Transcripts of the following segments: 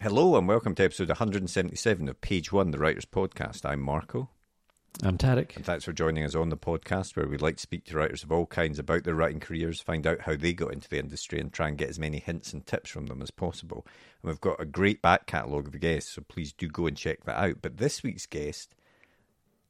Hello and welcome to episode 177 of Page One, the Writers Podcast. I'm Marco. I'm Tarek. And thanks for joining us on the podcast where we like to speak to writers of all kinds about their writing careers, find out how they got into the industry, and try and get as many hints and tips from them as possible. And we've got a great back catalogue of guests, so please do go and check that out. But this week's guest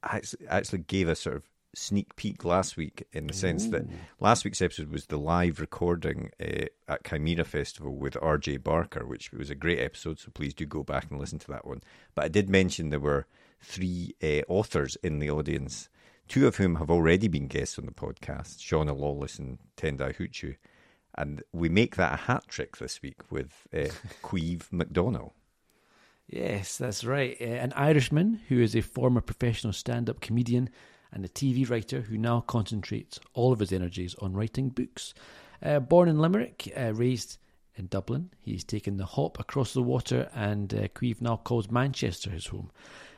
actually gave us sort of sneak peek last week in the sense Ooh. that last week's episode was the live recording uh, at Chimera Festival with RJ Barker, which was a great episode. So please do go back and listen to that one. But I did mention there were three uh, authors in the audience, two of whom have already been guests on the podcast Shauna Lawless and Tendai Huchu. And we make that a hat trick this week with uh, Caimh McDonnell. Yes, that's right. Uh, an Irishman who is a former professional stand up comedian and a TV writer who now concentrates all of his energies on writing books. Uh, born in Limerick, uh, raised in Dublin, he's taken the hop across the water, and uh, Caimh now calls Manchester his home.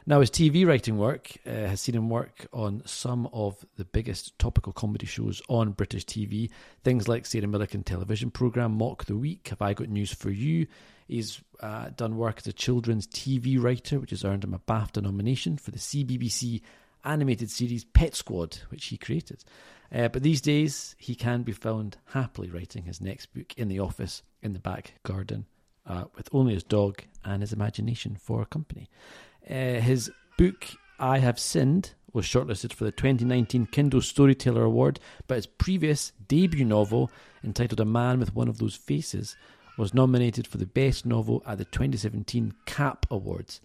Now, his TV writing work uh, has seen him work on some of the biggest topical comedy shows on British TV. Things like Sarah Millican television programme Mock the Week, Have I Got News for You? He's uh, done work as a children's TV writer, which has earned him a BAFTA nomination for the CBBC animated series Pet Squad, which he created. Uh, but these days, he can be found happily writing his next book in the office in the back garden uh, with only his dog and his imagination for company. Uh, his book, I Have Sinned, was shortlisted for the 2019 Kindle Storyteller Award, but his previous debut novel, entitled A Man with One of Those Faces, was nominated for the Best Novel at the 2017 CAP Awards.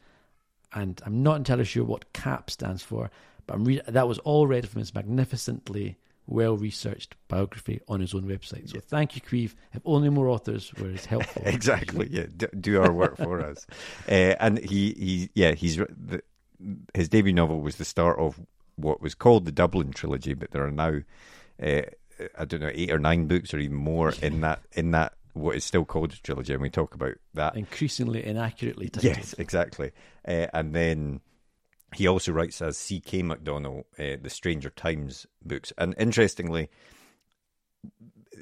And I'm not entirely sure what CAP stands for, but I'm re- that was all read from his magnificently well researched biography on his own website. So thank you, Caimh. If only more authors were as helpful. exactly. Yeah, do, do, our work for us. Uh, and he, he, yeah, he's the, his debut novel was the start of what was called the Dublin trilogy, but there are now, uh, I don't know, eight or nine books or even more in that in that what is still called a trilogy, and we talk about that increasingly inaccurately titled. Yes, exactly. Uh, and then he also writes as C.K. McDonnell uh, the Stranger Times books, and interestingly,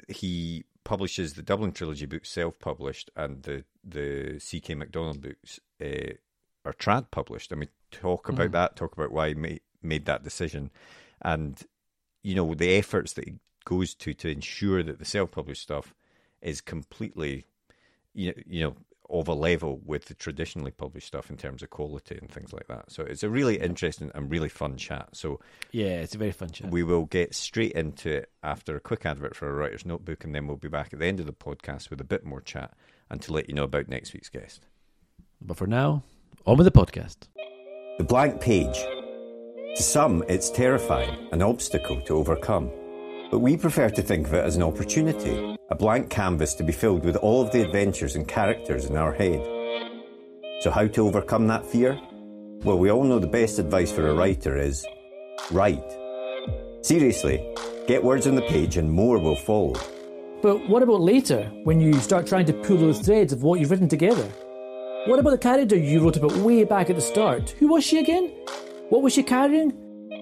he publishes the Dublin trilogy books self-published, and the the C.K. McDonnell books uh, are trad published. And we talk about mm. that, talk about why he made, made that decision, and you know the efforts that he goes to to ensure that the self-published stuff is completely, you you know, of a level with the traditionally published stuff in terms of quality and things like that. So it's a really interesting and really fun chat. So yeah, it's a very fun chat. We will get straight into it after a quick advert for a writer's notebook, and then we'll be back at the end of the podcast with a bit more chat and to let you know about next week's guest. But for now, on with the podcast. The blank page. To some, it's terrifying, an obstacle to overcome. But we prefer to think of it as an opportunity, a blank canvas to be filled with all of the adventures and characters in our head. So, how to overcome that fear? Well, we all know the best advice for a writer is write. Seriously, get words on the page and more will follow. But what about later, when you start trying to pull those threads of what you've written together? What about the character you wrote about way back at the start? Who was she again? What was she carrying?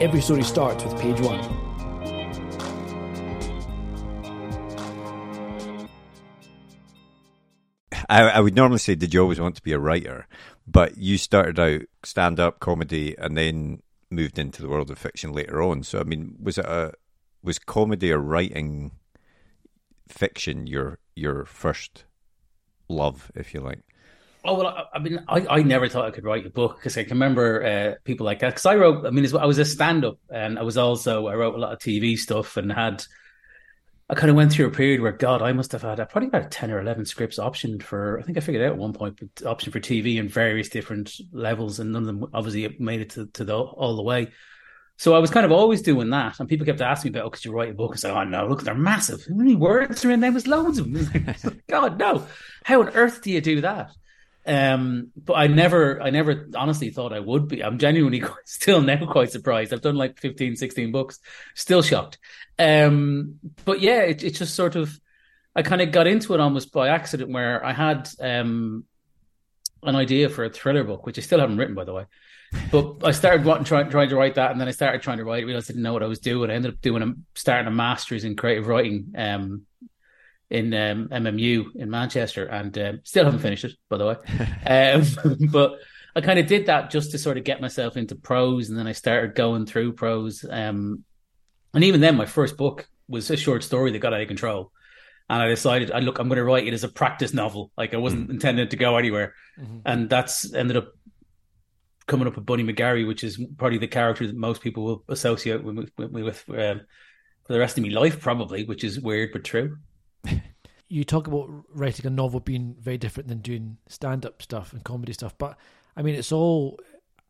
every story starts with page one. I, I would normally say, did you always want to be a writer? But you started out stand up comedy and then moved into the world of fiction later on. So, I mean, was it a was comedy or writing fiction your your first love, if you like? Oh well, I, I mean, I, I never thought I could write a book because I can remember uh, people like that. Because I wrote, I mean, I was a stand up, and I was also I wrote a lot of TV stuff and had I kind of went through a period where, God, I must have had probably about 10 or 11 scripts optioned for, I think I figured out at one point, but option for TV in various different levels, and none of them obviously made it to, to the, all the way. So I was kind of always doing that. And people kept asking me about, oh, could you write a book? And say, oh, no, look, they're massive. How many words are in them? There's loads of them. God, no. How on earth do you do that? Um, but I never, I never honestly thought I would be. I'm genuinely quite, still now quite surprised. I've done like 15, 16 books, still shocked. Um, but yeah, it, it just sort of, I kind of got into it almost by accident where I had um, an idea for a thriller book, which I still haven't written, by the way. But I started trying, trying to write that, and then I started trying to write. It, realized I didn't know what I was doing. I ended up doing a starting a master's in creative writing um, in um, MMU in Manchester, and um, still haven't finished it, by the way. um, but I kind of did that just to sort of get myself into prose, and then I started going through prose. Um, and even then, my first book was a short story that got out of control. And I decided, I look, I'm going to write it as a practice novel. Like I wasn't mm. intended to go anywhere, mm-hmm. and that's ended up coming up with Bunny McGarry, which is probably the character that most people will associate with, with, with um, for the rest of my life, probably, which is weird but true. You talk about writing a novel being very different than doing stand-up stuff and comedy stuff, but I mean, it's all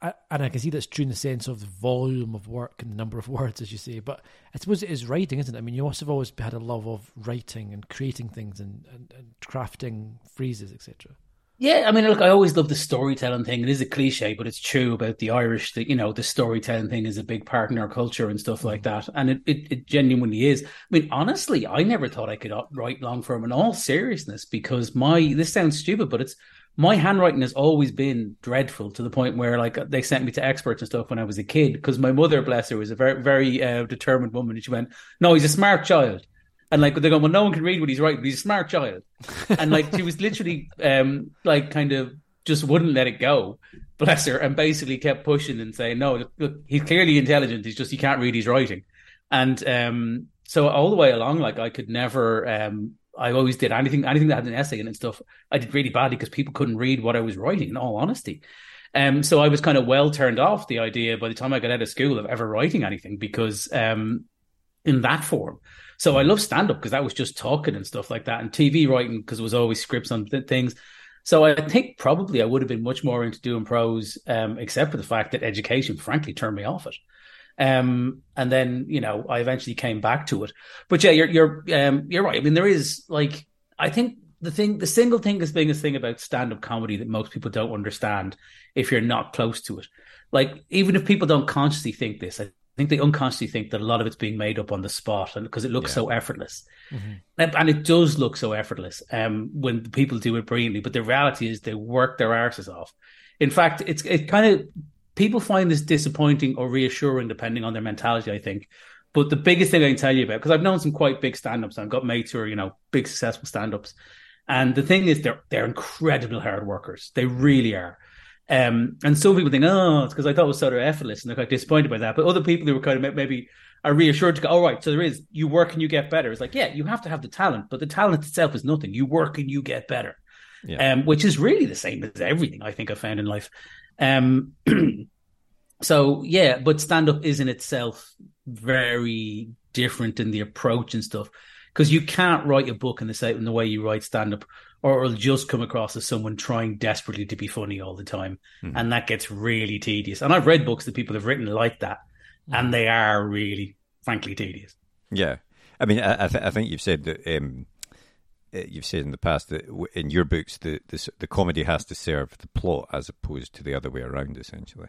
and I can see that's true in the sense of the volume of work and the number of words, as you say. But I suppose it is writing, isn't it? I mean, you must have always had a love of writing and creating things and, and, and crafting phrases, etc. Yeah, I mean, look, I always love the storytelling thing. It is a cliche, but it's true about the Irish. That you know, the storytelling thing is a big part in our culture and stuff like mm-hmm. that, and it, it, it genuinely is. I mean, honestly, I never thought I could write long form in all seriousness because my this sounds stupid, but it's my handwriting has always been dreadful to the point where like they sent me to experts and stuff when I was a kid because my mother, bless her, was a very very uh, determined woman, and she went, "No, he's a smart child." And like they're going, well, no one can read what he's writing. He's a smart child, and like she was literally um like kind of just wouldn't let it go, bless her, and basically kept pushing and saying, no, look, he's clearly intelligent. He's just he can't read his writing, and um so all the way along, like I could never um I always did anything anything that had an essay in it and stuff. I did really badly because people couldn't read what I was writing. In all honesty, um, so I was kind of well turned off the idea by the time I got out of school of ever writing anything because um, in that form. So I love stand up because that was just talking and stuff like that, and TV writing because it was always scripts on th- things. So I think probably I would have been much more into doing prose, um, except for the fact that education, frankly, turned me off it. Um, and then you know I eventually came back to it. But yeah, you're you're um, you're right. I mean, there is like I think the thing, the single thing is biggest thing about stand up comedy that most people don't understand if you're not close to it. Like even if people don't consciously think this, I think they unconsciously think that a lot of it's being made up on the spot and because it looks yeah. so effortless. Mm-hmm. And, and, it does look so effortless um, when people do it brilliantly. But the reality is they work their arses off. In fact, it's it kind of people find this disappointing or reassuring depending on their mentality, I think. But the biggest thing I can tell you about, because I've known some quite big stand ups, I've got mates who are, you know, big successful stand ups. And the thing is, they're they're incredible hard workers. They really are. Um, and some people think, oh, it's because I thought it was sort of effortless, and they're quite disappointed by that. But other people who were kind of maybe are reassured to go, all right, so there is you work and you get better. It's like, yeah, you have to have the talent, but the talent itself is nothing. You work and you get better, yeah. um, which is really the same as everything I think I found in life. Um, so yeah, but stand up is in itself very different in the approach and stuff because you can't write a book in the same in the way you write stand up or it'll just come across as someone trying desperately to be funny all the time mm-hmm. and that gets really tedious and i've read books that people have written like that mm-hmm. and they are really frankly tedious yeah i mean i, th- I think you've said that um, uh, you've said in the past that in your books the, the the comedy has to serve the plot as opposed to the other way around essentially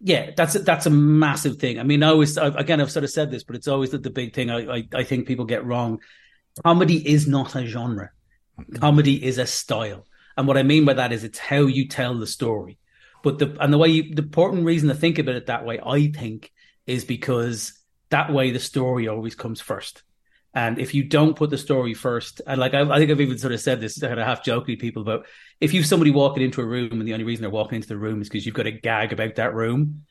yeah, that's a, that's a massive thing. I mean, I always I've, again I've sort of said this, but it's always the, the big thing I, I I think people get wrong. Comedy is not a genre. Comedy is a style, and what I mean by that is it's how you tell the story. But the and the way you, the important reason to think about it that way, I think, is because that way the story always comes first. And if you don't put the story first, and like I, I think I've even sort of said this kind of half jokingly people about if you've somebody walking into a room and the only reason they're walking into the room is because you've got a gag about that room,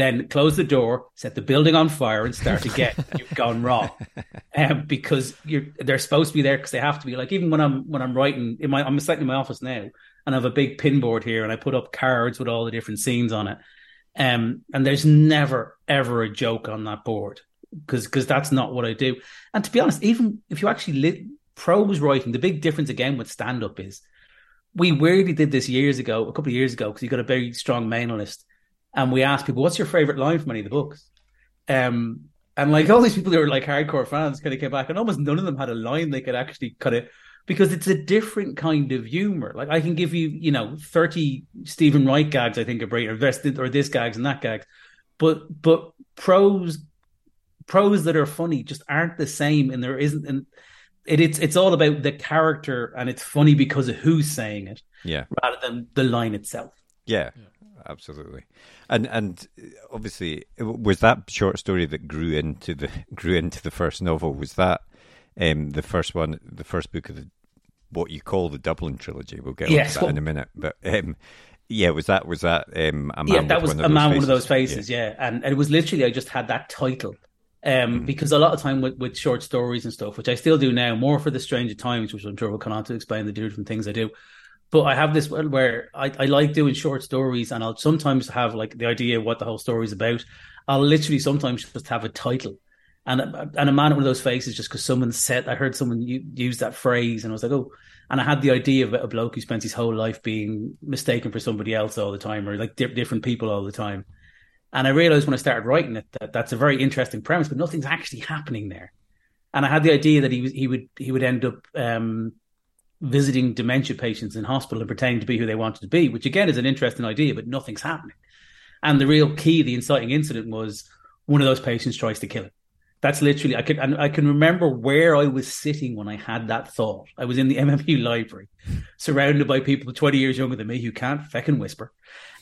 then close the door, set the building on fire, and start again. You've gone wrong, um, because you're they're supposed to be there because they have to be. Like even when I'm when I'm writing in my I'm sitting in my office now, and I have a big pinboard here, and I put up cards with all the different scenes on it, um, and there's never ever a joke on that board because because that's not what I do. And to be honest, even if you actually lit prose writing, the big difference again with stand up is we weirdly did this years ago, a couple of years ago, because you got a very strong mail list, and we asked people, "What's your favorite line from any of the books?" Um, and like all these people who were like hardcore fans kind of came back, and almost none of them had a line they could actually kind of because it's a different kind of humor. Like I can give you, you know, thirty Steven Wright gags I think are great, or this or this gags and that gags, but but prose prose that are funny just aren't the same, and there isn't. And it, it's it's all about the character, and it's funny because of who's saying it, Yeah. rather than the line itself. Yeah, absolutely. And and obviously, was that short story that grew into the grew into the first novel? Was that um, the first one, the first book of the what you call the Dublin trilogy? We'll get Yes, onto that well- in a minute. But um, yeah, was that was that um, a man? yeah, that was one a man faces? one of those faces. Yeah, And, and it was literally I just had that title. Um, because a lot of time with, with short stories and stuff, which I still do now, more for the Stranger Times, which I'm sure we'll come on to explain the different things I do. But I have this where I, I like doing short stories, and I'll sometimes have like the idea of what the whole story is about. I'll literally sometimes just have a title, and a, and a man with one of those faces just because someone said I heard someone use that phrase, and I was like, oh, and I had the idea of a bloke who spends his whole life being mistaken for somebody else all the time, or like di- different people all the time. And I realized when I started writing it that that's a very interesting premise, but nothing's actually happening there. And I had the idea that he was he would he would end up um, visiting dementia patients in hospital and pretending to be who they wanted to be, which again is an interesting idea, but nothing's happening. And the real key, the inciting incident was one of those patients tries to kill him. That's literally I can I can remember where I was sitting when I had that thought. I was in the MMU library, surrounded by people twenty years younger than me who can't feckin' whisper,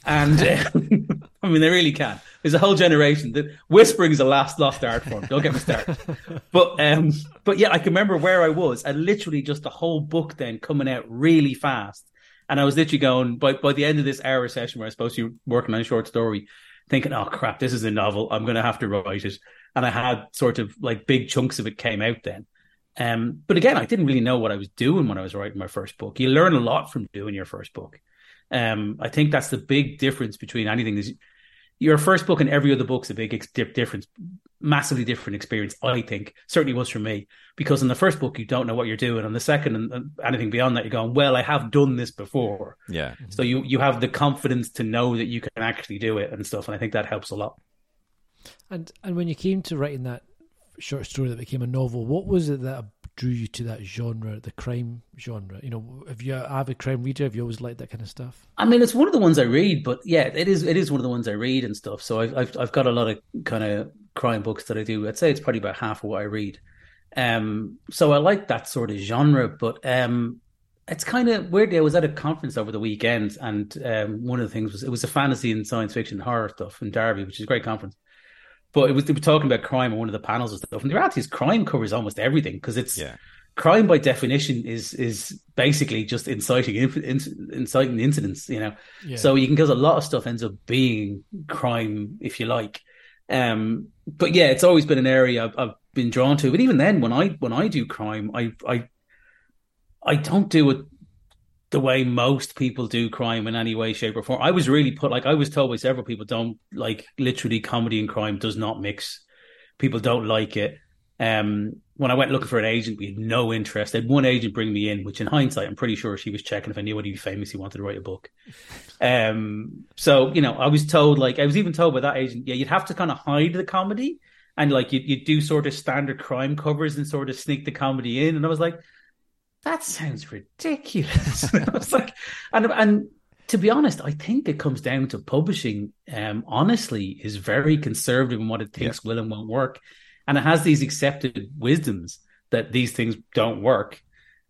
and uh, I mean they really can. There's a whole generation that whispering is a last lost art form. Don't get me started. but um, but yeah, I can remember where I was, and literally just the whole book then coming out really fast. And I was literally going by by the end of this hour session where I was supposed to be working on a short story, thinking, "Oh crap, this is a novel. I'm going to have to write it." And I had sort of like big chunks of it came out then. Um, but again, I didn't really know what I was doing when I was writing my first book. You learn a lot from doing your first book. Um, I think that's the big difference between anything. Is your first book and every other book's a big ex- difference, massively different experience. I think certainly was for me because in the first book you don't know what you're doing, and the second and, and anything beyond that you're going, well, I have done this before, Yeah, so you you have the confidence to know that you can actually do it and stuff, and I think that helps a lot. And and when you came to writing that short story that became a novel, what was it that drew you to that genre, the crime genre? You know, have you an avid crime reader? Have you always liked that kind of stuff? I mean, it's one of the ones I read, but yeah, it is it is one of the ones I read and stuff. So I've I've, I've got a lot of kind of crime books that I do. I'd say it's probably about half of what I read. Um, so I like that sort of genre, but um, it's kind of weird. I was at a conference over the weekend, and um, one of the things was it was a fantasy and science fiction horror stuff in Derby, which is a great conference. But it was they were talking about crime on one of the panels and stuff, and the reality is crime covers almost everything because it's yeah, crime by definition is is basically just inciting inf- in, inciting incidents you know? Yeah. so you can because a lot of stuff ends up being crime if you like. Um but yeah it's always been an area I've, I've been drawn to. But even then when i when i do crime i i i don't do it the way most people do crime in any way shape or form i was really put like i was told by several people don't like literally comedy and crime does not mix people don't like it um, when I went looking for an agent, we had no interest. I had one agent bring me in, which in hindsight, I'm pretty sure she was checking if anybody famous who wanted to write a book. Um, so you know, I was told like I was even told by that agent, yeah, you'd have to kind of hide the comedy and like you you do sort of standard crime covers and sort of sneak the comedy in. And I was like, that sounds ridiculous. I was like, and and to be honest, I think it comes down to publishing. Um, honestly, is very conservative in what it thinks yeah. will and won't work, and it has these accepted wisdoms that these things don't work.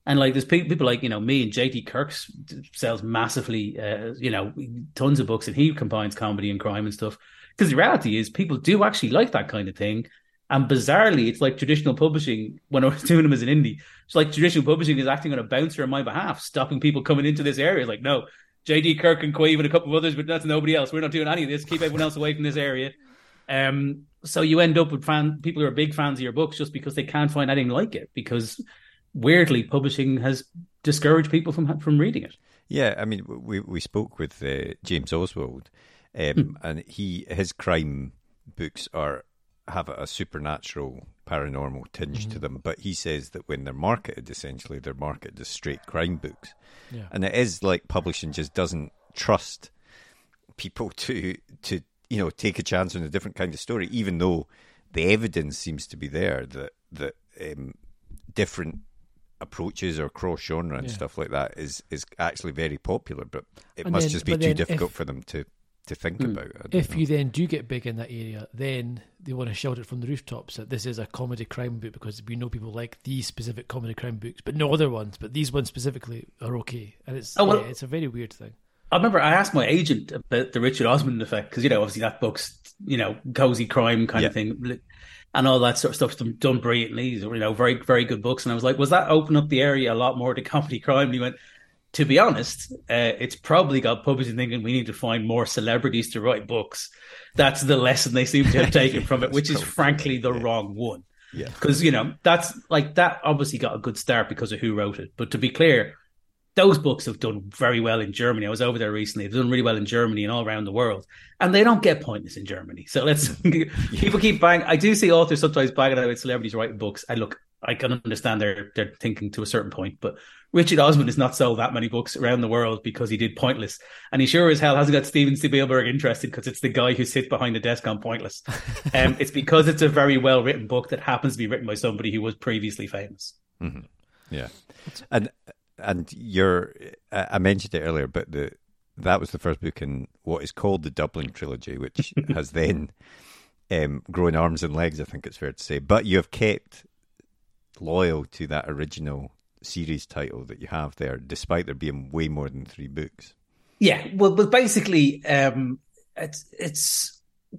And like there's people like you know me and JD Kirk's sells massively, uh, you know, tons of books, and he combines comedy and crime and stuff. Because the reality is, people do actually like that kind of thing. And bizarrely, it's like traditional publishing. When I was doing them as an indie, it's like traditional publishing is acting on a bouncer on my behalf, stopping people coming into this area. It's like, no, JD Kirk and Caimh and a couple of others, but that's nobody else. We're not doing any of this. Keep everyone else away from this area. Um, so you end up with fan people who are big fans of your books just because they can't find anything like it. Because weirdly, publishing has discouraged people from from reading it. Yeah, I mean, we we spoke with uh, James Oswald, um, hmm. and he his crime books are have a supernatural paranormal tinge mm-hmm. to them but he says that when they're marketed essentially they're marketed as straight crime books yeah. and it is like publishing just doesn't trust people to to you know take a chance on a different kind of story even though the evidence seems to be there that that um, different approaches or cross genre and yeah. stuff like that is is actually very popular but it and must then, just be too difficult if, for them to to think mm. about. If know. you then do get big in that area, then they want to shout it from the rooftops that this is a comedy crime book because we know people like these specific comedy crime books, but no other ones. But these ones specifically are okay, and it's oh, well, yeah, it's a very weird thing. I remember I asked my agent about the Richard Osman effect because you know obviously that book's you know cozy crime kind yeah. of thing. And all that sort of stuff's done brilliantly. You know, very, very good books. And I was like, was that open up the area a lot more to comedy crime? And he went, to be honest, uh, it's probably got publishing thinking we need to find more celebrities to write books. That's the lesson they seem to have taken from it, which is frankly the yeah. wrong one. Yeah. Because, you know, that's like that obviously got a good start because of who wrote it. But to be clear, those books have done very well in Germany. I was over there recently. They've done really well in Germany and all around the world. And they don't get pointless in Germany. So let's people keep banging. I do see authors sometimes banging out with celebrities writing books. I look, I can understand their their thinking to a certain point, but Richard Osman has not sold that many books around the world because he did Pointless, and he sure as hell hasn't got Steven Spielberg interested because it's the guy who sits behind the desk on Pointless. um, it's because it's a very well written book that happens to be written by somebody who was previously famous. Mm-hmm. Yeah, and and you're I mentioned it earlier, but the that was the first book in what is called the Dublin trilogy, which has then um, grown arms and legs. I think it's fair to say, but you have kept loyal to that original series title that you have there, despite there being way more than three books. Yeah, well, but basically, um, it's it's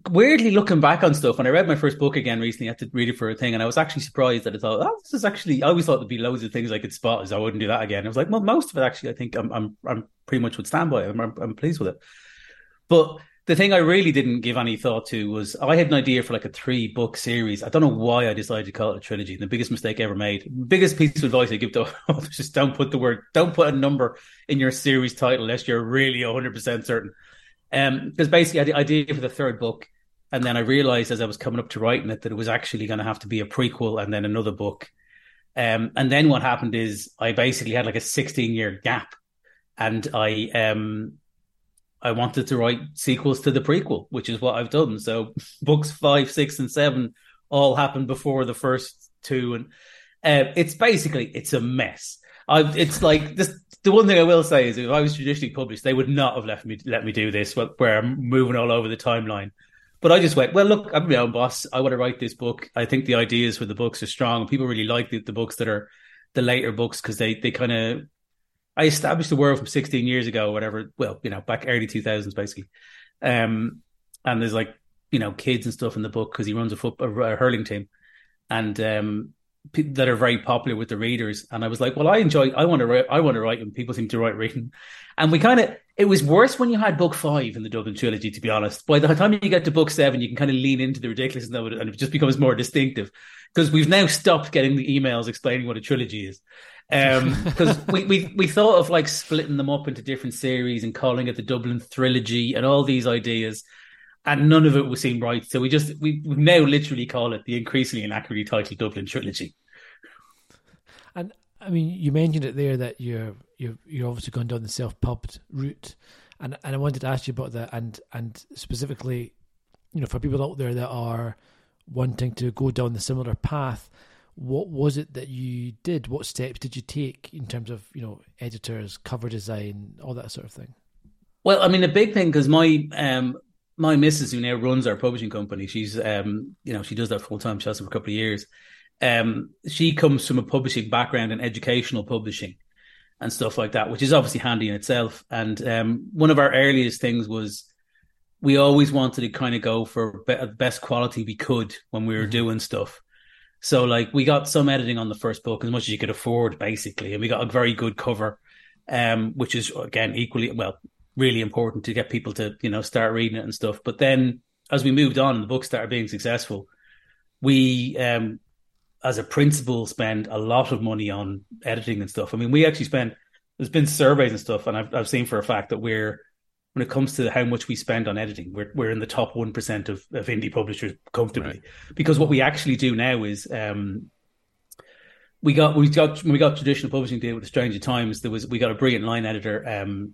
weirdly looking back on stuff. When I read my first book again recently, I had to read it for a thing, and I was actually surprised that I thought, oh, this is actually. I always thought there'd be loads of things I could spot, as I wouldn't do that again. I was like, well, most of it actually, I think I'm I'm I'm pretty much would stand by. I'm I'm pleased with it, but the thing I really didn't give any thought to was I had an idea for like a three book series. I don't know why I decided to call it a trilogy. The biggest mistake I ever made. Biggest piece of advice I give to authors just don't put the word, don't put a number in your series title unless you're really 100% certain. Um, because basically I had the idea for the third book. And then I realized as I was coming up to writing it that it was actually going to have to be a prequel and then another book. Um, and then what happened is I basically had like a 16 year gap and I, um, I wanted to write sequels to the prequel, which is what I've done. So books five, six, and seven all happened before the first two, and uh, it's basically it's a mess. I've, it's like this. The one thing I will say is, if I was traditionally published, they would not have left me let me do this, where I'm moving all over the timeline. But I just went, well, look, I'm my own boss. I want to write this book. I think the ideas for the books are strong. People really like the, the books that are the later books because they they kind of I established the world from 16 years ago, whatever. Well, you know, back early 2000s, basically. Um, and there's like you know kids and stuff in the book because he runs a, football, a hurling team, and um, that are very popular with the readers. And I was like, well, I enjoy. I want to write. I want to write, and people seem to write reading. And we kind of. It was worse when you had book five in the Dublin trilogy. To be honest, by the time you get to book seven, you can kind of lean into the ridiculousness of it, and it just becomes more distinctive because we've now stopped getting the emails explaining what a trilogy is because um, we, we we thought of like splitting them up into different series and calling it the Dublin trilogy and all these ideas, and none of it was seem right. So we just we now literally call it the increasingly inaccurately titled Dublin trilogy. And I mean, you mentioned it there that you're you're you're obviously going down the self-pubbed route, and and I wanted to ask you about that, and and specifically, you know, for people out there that are wanting to go down the similar path what was it that you did? What steps did you take in terms of you know editors, cover design, all that sort of thing? Well, I mean, the big thing because my um my missus who now runs our publishing company, she's um you know she does that full time. She has for a couple of years. Um, she comes from a publishing background in educational publishing and stuff like that, which is obviously handy in itself. And um, one of our earliest things was we always wanted to kind of go for be- best quality we could when we were mm-hmm. doing stuff. So like we got some editing on the first book as much as you could afford, basically, and we got a very good cover, um, which is again equally well really important to get people to you know start reading it and stuff. But then as we moved on the book started being successful, we um, as a principal spend a lot of money on editing and stuff. I mean, we actually spend there's been surveys and stuff, and I've I've seen for a fact that we're when it comes to how much we spend on editing, we're we're in the top one percent of, of indie publishers comfortably. Right. Because what we actually do now is um, we got we got when we got traditional publishing deal with the Stranger Times, there was we got a brilliant line editor, um,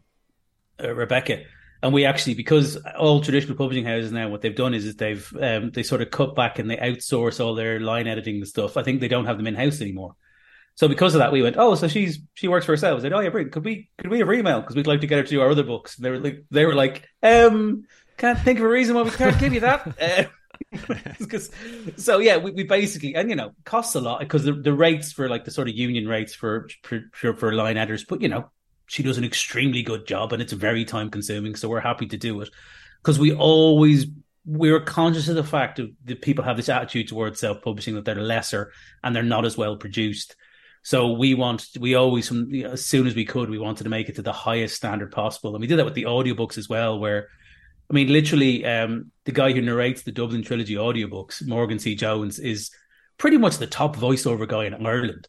uh, Rebecca, and we actually because all traditional publishing houses now what they've done is, is they've um, they sort of cut back and they outsource all their line editing and stuff. I think they don't have them in house anymore. So because of that, we went, oh, so she's she works for herself. I said, oh yeah, brilliant. Could we could we have email because we'd like to get her to do our other books? And they were like, they were like, um, can't think of a reason why we can't give you that. Because so yeah, we, we basically and you know costs a lot because the, the rates for like the sort of union rates for for for line editors, but you know she does an extremely good job and it's very time consuming. So we're happy to do it because we always we're conscious of the fact that people have this attitude towards self publishing that they're lesser and they're not as well produced. So we want, we always, from as soon as we could, we wanted to make it to the highest standard possible. And we did that with the audiobooks as well, where, I mean, literally, um, the guy who narrates the Dublin Trilogy audiobooks, Morgan C. Jones, is pretty much the top voiceover guy in Ireland.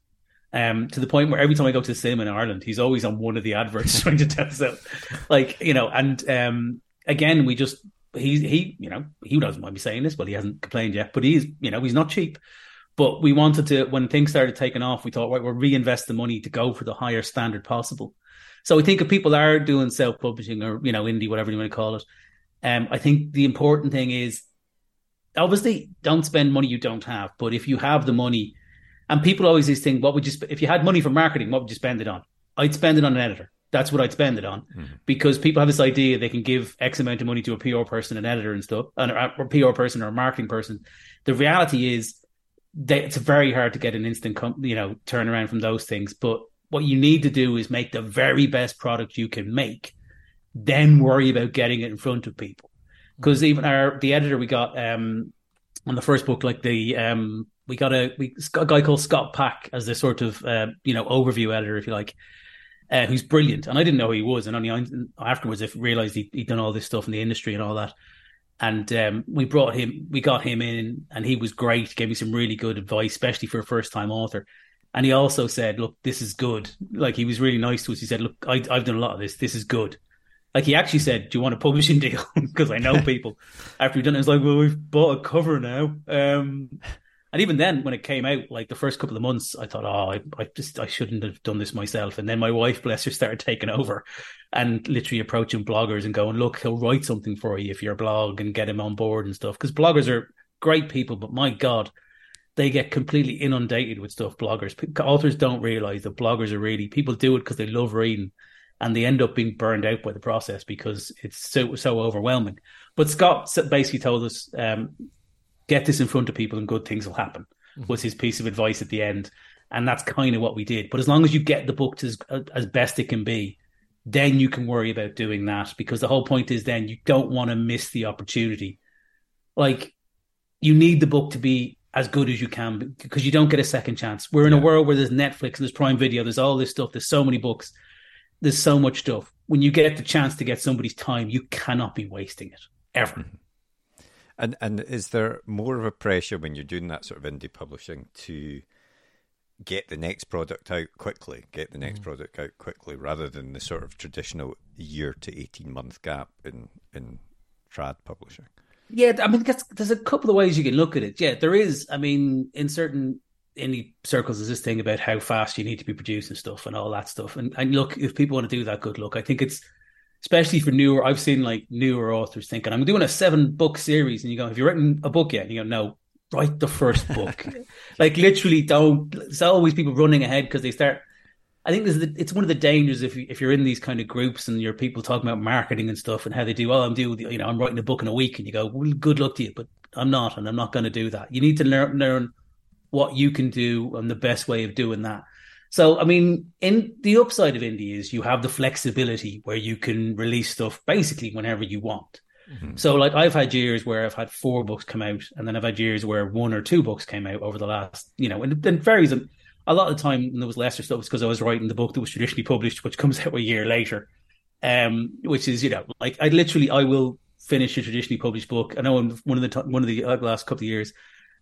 Um, to the point where every time I go to the cinema in Ireland, he's always on one of the adverts trying to test out. Like, you know, and um, again, we just, he, he, you know, he doesn't mind me saying this, but he hasn't complained yet, but he's, you know, he's not cheap. But we wanted to, when things started taking off, we thought, right, we'll reinvest the money to go for the higher standard possible. So I think if people are doing self publishing or, you know, indie, whatever you want to call it, um, I think the important thing is obviously don't spend money you don't have. But if you have the money, and people always this thing, what would you, sp- if you had money for marketing, what would you spend it on? I'd spend it on an editor. That's what I'd spend it on mm. because people have this idea they can give X amount of money to a PR person, an editor, and stuff, and a PR person or a marketing person. The reality is they, it's very hard to get an instant, you know, turnaround from those things. But what you need to do is make the very best product you can make, then worry about getting it in front of people. Because even our the editor we got um on the first book, like the um we got a we got a guy called Scott Pack as the sort of uh, you know overview editor, if you like. Uh, who's brilliant, and I didn't know who he was, and only afterwards I realized he, he'd done all this stuff in the industry and all that and um, we brought him, we got him in, and he was great. Gave me some really good advice, especially for a first time author. And he also said, "Look, this is good." Like he was really nice to us. He said, "Look, I, have done a lot of this. This is good." Like he actually said, "Do you want a publishing deal?" Because I know people. After we've done it, it's like, "Well, we've bought a cover now." Um, and even then, when it came out, like the first couple of months, I thought, "Oh, I, I just I shouldn't have done this myself." And then my wife, bless her, started taking over, and literally approaching bloggers and going, look, he'll write something for you if you're a blog and get him on board and stuff. Because bloggers are great people, but my God, they get completely inundated with stuff. Bloggers, authors don't realize that bloggers are really people do it because they love reading, and they end up being burned out by the process because it's so so overwhelming. But Scott basically told us, um, get this in front of people and good things will happen. Mm-hmm. Was his piece of advice at the end, and that's kind of what we did. But as long as you get the book to as, as best it can be, then you can worry about doing that because the whole point is then you don't want to miss the opportunity. Like you need the book to be as good as you can because you don't get a second chance. We're in yeah. a world where there's Netflix and there's Prime Video, there's all this stuff, there's so many books, there's so much stuff. When you get the chance to get somebody's time, you cannot be wasting it ever. Mm-hmm. And and is there more of a pressure when you're doing that sort of indie publishing to get the next product out quickly, get the next mm. product out quickly, rather than the sort of traditional year to eighteen month gap in in trad publishing. Yeah, I mean, there's a couple of ways you can look at it. Yeah, there is. I mean, in certain indie circles, there's this thing about how fast you need to be producing stuff and all that stuff. And and look, if people want to do that, good luck. I think it's especially for newer. I've seen like newer authors thinking, "I'm doing a seven book series," and you go, "Have you written a book yet?" And you go, "No." write the first book. like literally, don't. There's always people running ahead because they start. I think this is the, it's one of the dangers if you, if you're in these kind of groups and you're people talking about marketing and stuff and how they do. Oh, I'm doing you know I'm writing a book in a week, and you go, well, good luck to you, but I'm not, and I'm not going to do that. You need to learn learn what you can do and the best way of doing that. So, I mean, in the upside of indie is you have the flexibility where you can release stuff basically whenever you want. Mm-hmm. So, like, I've had years where I've had four books come out, and then I've had years where one or two books came out over the last, you know, and it varies a lot of the time when there was lesser stuff was because I was writing the book that was traditionally published, which comes out a year later. Um, which is you know like I literally I will finish a traditionally published book. I know one of the one of the uh, last couple of years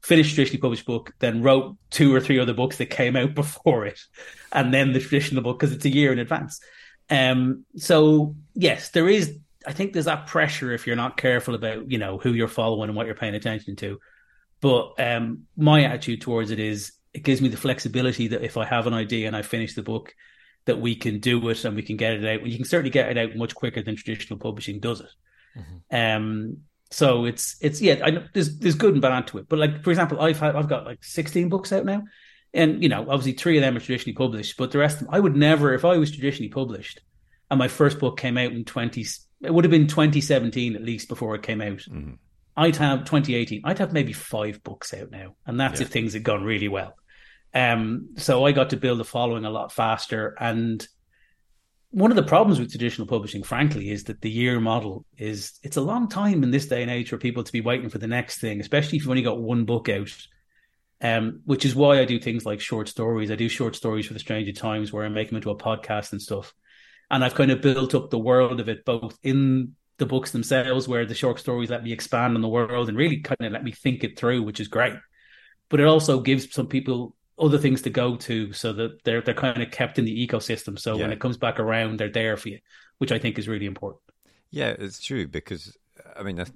finished a traditionally published book, then wrote two or three other books that came out before it, and then the traditional book because it's a year in advance. Um, so yes, there is. I think there's that pressure if you're not careful about you know who you're following and what you're paying attention to. But um, my attitude towards it is it gives me the flexibility that if I have an idea and I finish the book, that we can do it and we can get it out. You can certainly get it out much quicker than traditional publishing does it. Mm-hmm. Um, so it's it's yeah, I, there's there's good and bad to it. But like for example, I've had I've got like 16 books out now, and you know obviously three of them are traditionally published, but the rest of them I would never if I was traditionally published, and my first book came out in 20 it would have been 2017 at least before it came out. Mm-hmm. I'd have 2018. I'd have maybe five books out now, and that's yeah. if things had gone really well. Um, so I got to build a following a lot faster. And one of the problems with traditional publishing, frankly, is that the year model is it's a long time in this day and age for people to be waiting for the next thing, especially if you've only got one book out. Um, which is why I do things like short stories. I do short stories for the Stranger Times where I make them into a podcast and stuff. And I've kind of built up the world of it both in the books themselves, where the short stories let me expand on the world and really kind of let me think it through, which is great. But it also gives some people other things to go to so that they're they're kind of kept in the ecosystem. So yeah. when it comes back around, they're there for you, which I think is really important. Yeah, it's true because I mean that,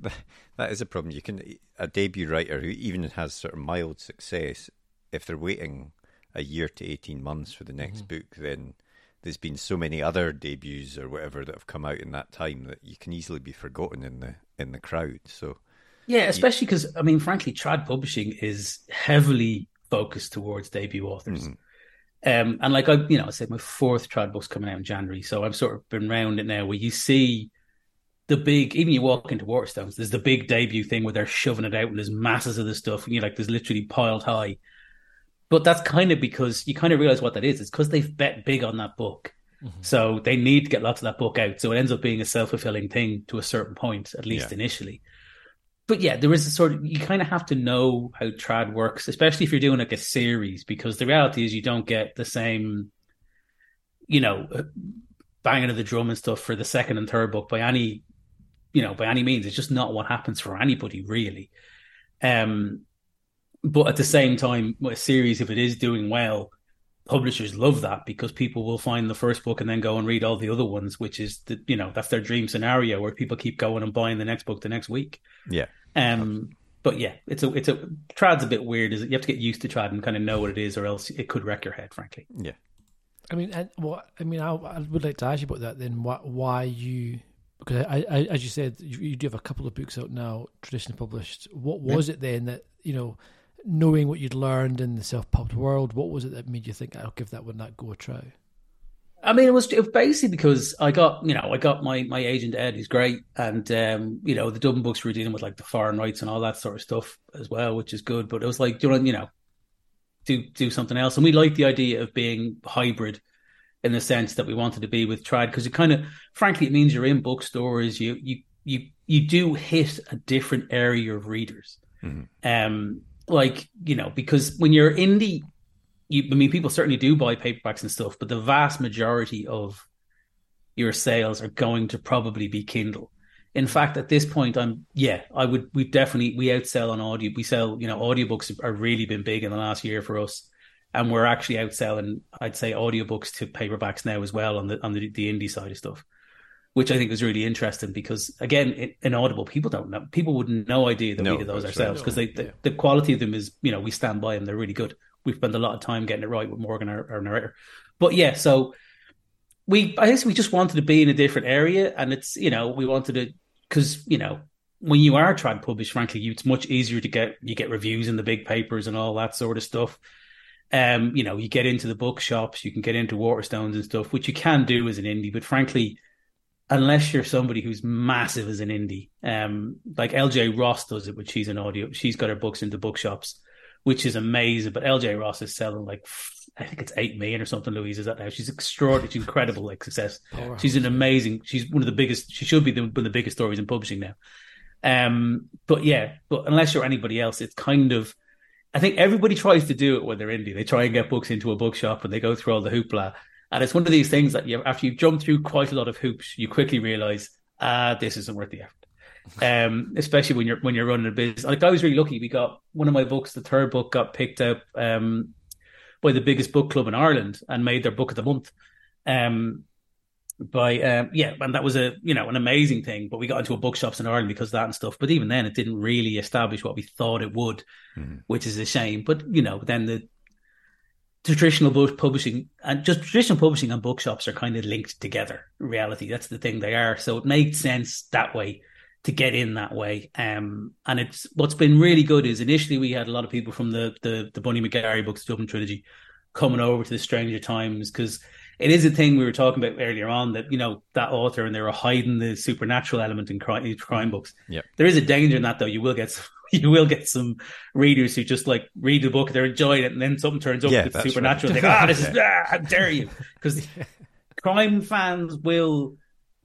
that is a problem. You can a debut writer who even has sort of mild success, if they're waiting a year to eighteen months for the next mm-hmm. book, then there's been so many other debuts or whatever that have come out in that time that you can easily be forgotten in the in the crowd. So yeah, especially because I mean, frankly, trad publishing is heavily focused towards debut authors. Mm-hmm. Um, and like I, you know, I said my fourth trad book's coming out in January, so I've sort of been around it now. Where you see the big, even you walk into Waterstones, there's the big debut thing where they're shoving it out and there's masses of the stuff, and you're like, there's literally piled high. But that's kind of because you kind of realize what that is. It's because they've bet big on that book. Mm-hmm. So they need to get lots of that book out. So it ends up being a self fulfilling thing to a certain point, at least yeah. initially but yeah, there is a sort of you kind of have to know how trad works, especially if you're doing like a series, because the reality is you don't get the same, you know, uh, banging of the drum and stuff for the second and third book by any, you know, by any means. It's just not what happens for anybody really. Um, but at the same time, a series, if it is doing well, publishers love that because people will find the first book and then go and read all the other ones, which is the you know that's their dream scenario where people keep going and buying the next book the next week. Yeah. Um. But yeah, it's a it's a trad's a bit weird. Is it? You have to get used to trad and kind of know what it is, or else it could wreck your head. Frankly. Yeah. I mean, and what I mean, I, I would like to ask you about that. Then, what, why you? Because I, I, as you said, you, you, do have a couple of books out now, traditionally published. What was yeah. it then that you know? Knowing what you'd learned in the self-published world, what was it that made you think I'll give that one that go a try? I mean, it was, it was basically because I got, you know, I got my my agent Ed, who's great, and um, you know, the Dublin books were dealing with like the foreign rights and all that sort of stuff as well, which is good. But it was like, you know, you know, do do something else, and we liked the idea of being hybrid in the sense that we wanted to be with Trad because it kind of, frankly, it means you're in bookstores, you you you you do hit a different area of readers. Mm-hmm. Um, like you know because when you're indie you i mean people certainly do buy paperbacks and stuff but the vast majority of your sales are going to probably be kindle. In fact at this point i'm yeah i would we definitely we outsell on audio we sell you know audiobooks have really been big in the last year for us and we're actually outselling i'd say audiobooks to paperbacks now as well on the on the, the indie side of stuff which I think was really interesting because again, in Audible, people don't know, people would no idea that no, we did those ourselves because right. the, yeah. the quality of them is, you know, we stand by them; they're really good. We spend a lot of time getting it right with Morgan, our, our narrator. But yeah, so we, I guess, we just wanted to be in a different area, and it's, you know, we wanted to because you know when you are trying to publish, frankly, you, it's much easier to get you get reviews in the big papers and all that sort of stuff. Um, you know, you get into the bookshops, you can get into Waterstones and stuff, which you can do as an indie, but frankly, unless you're somebody who's massive as an indie, um, like LJ Ross does it, but she's an audio, she's got her books into bookshops, which is amazing. But LJ Ross is selling like I think it's eight million or something. Louise is that now? She's extraordinary, she's incredible, like success. She's an amazing. She's one of the biggest. She should be the, one of the biggest stories in publishing now. Um, but yeah, but unless you're anybody else, it's kind of. I think everybody tries to do it when they're indie. They try and get books into a bookshop and they go through all the hoopla. And it's one of these things that you, after you jump through quite a lot of hoops, you quickly realize, ah, this isn't worth the effort. Um, especially when you're when you're running a business. Like I was really lucky. We got one of my books, the third book, got picked up um, by the biggest book club in Ireland and made their book of the month. Um, by um, yeah, and that was a you know an amazing thing. But we got into a bookshops in Ireland because of that and stuff. But even then, it didn't really establish what we thought it would, mm. which is a shame. But you know, then the traditional book publishing and just traditional publishing and bookshops are kind of linked together. Reality, that's the thing they are. So it made sense that way to get in that way. Um, and it's what's been really good is initially we had a lot of people from the the, the Bunny McGarry books, Dublin trilogy, coming over to the Stranger Times because it is a thing we were talking about earlier on that you know that author and they were hiding the supernatural element in crime, crime books. Yeah, there is a danger in that though. You will get some, you will get some readers who just like read the book, they're enjoying it, and then something turns up yeah, that's supernatural. Right. They go, "Ah, this is ah, how dare you?" Because crime fans will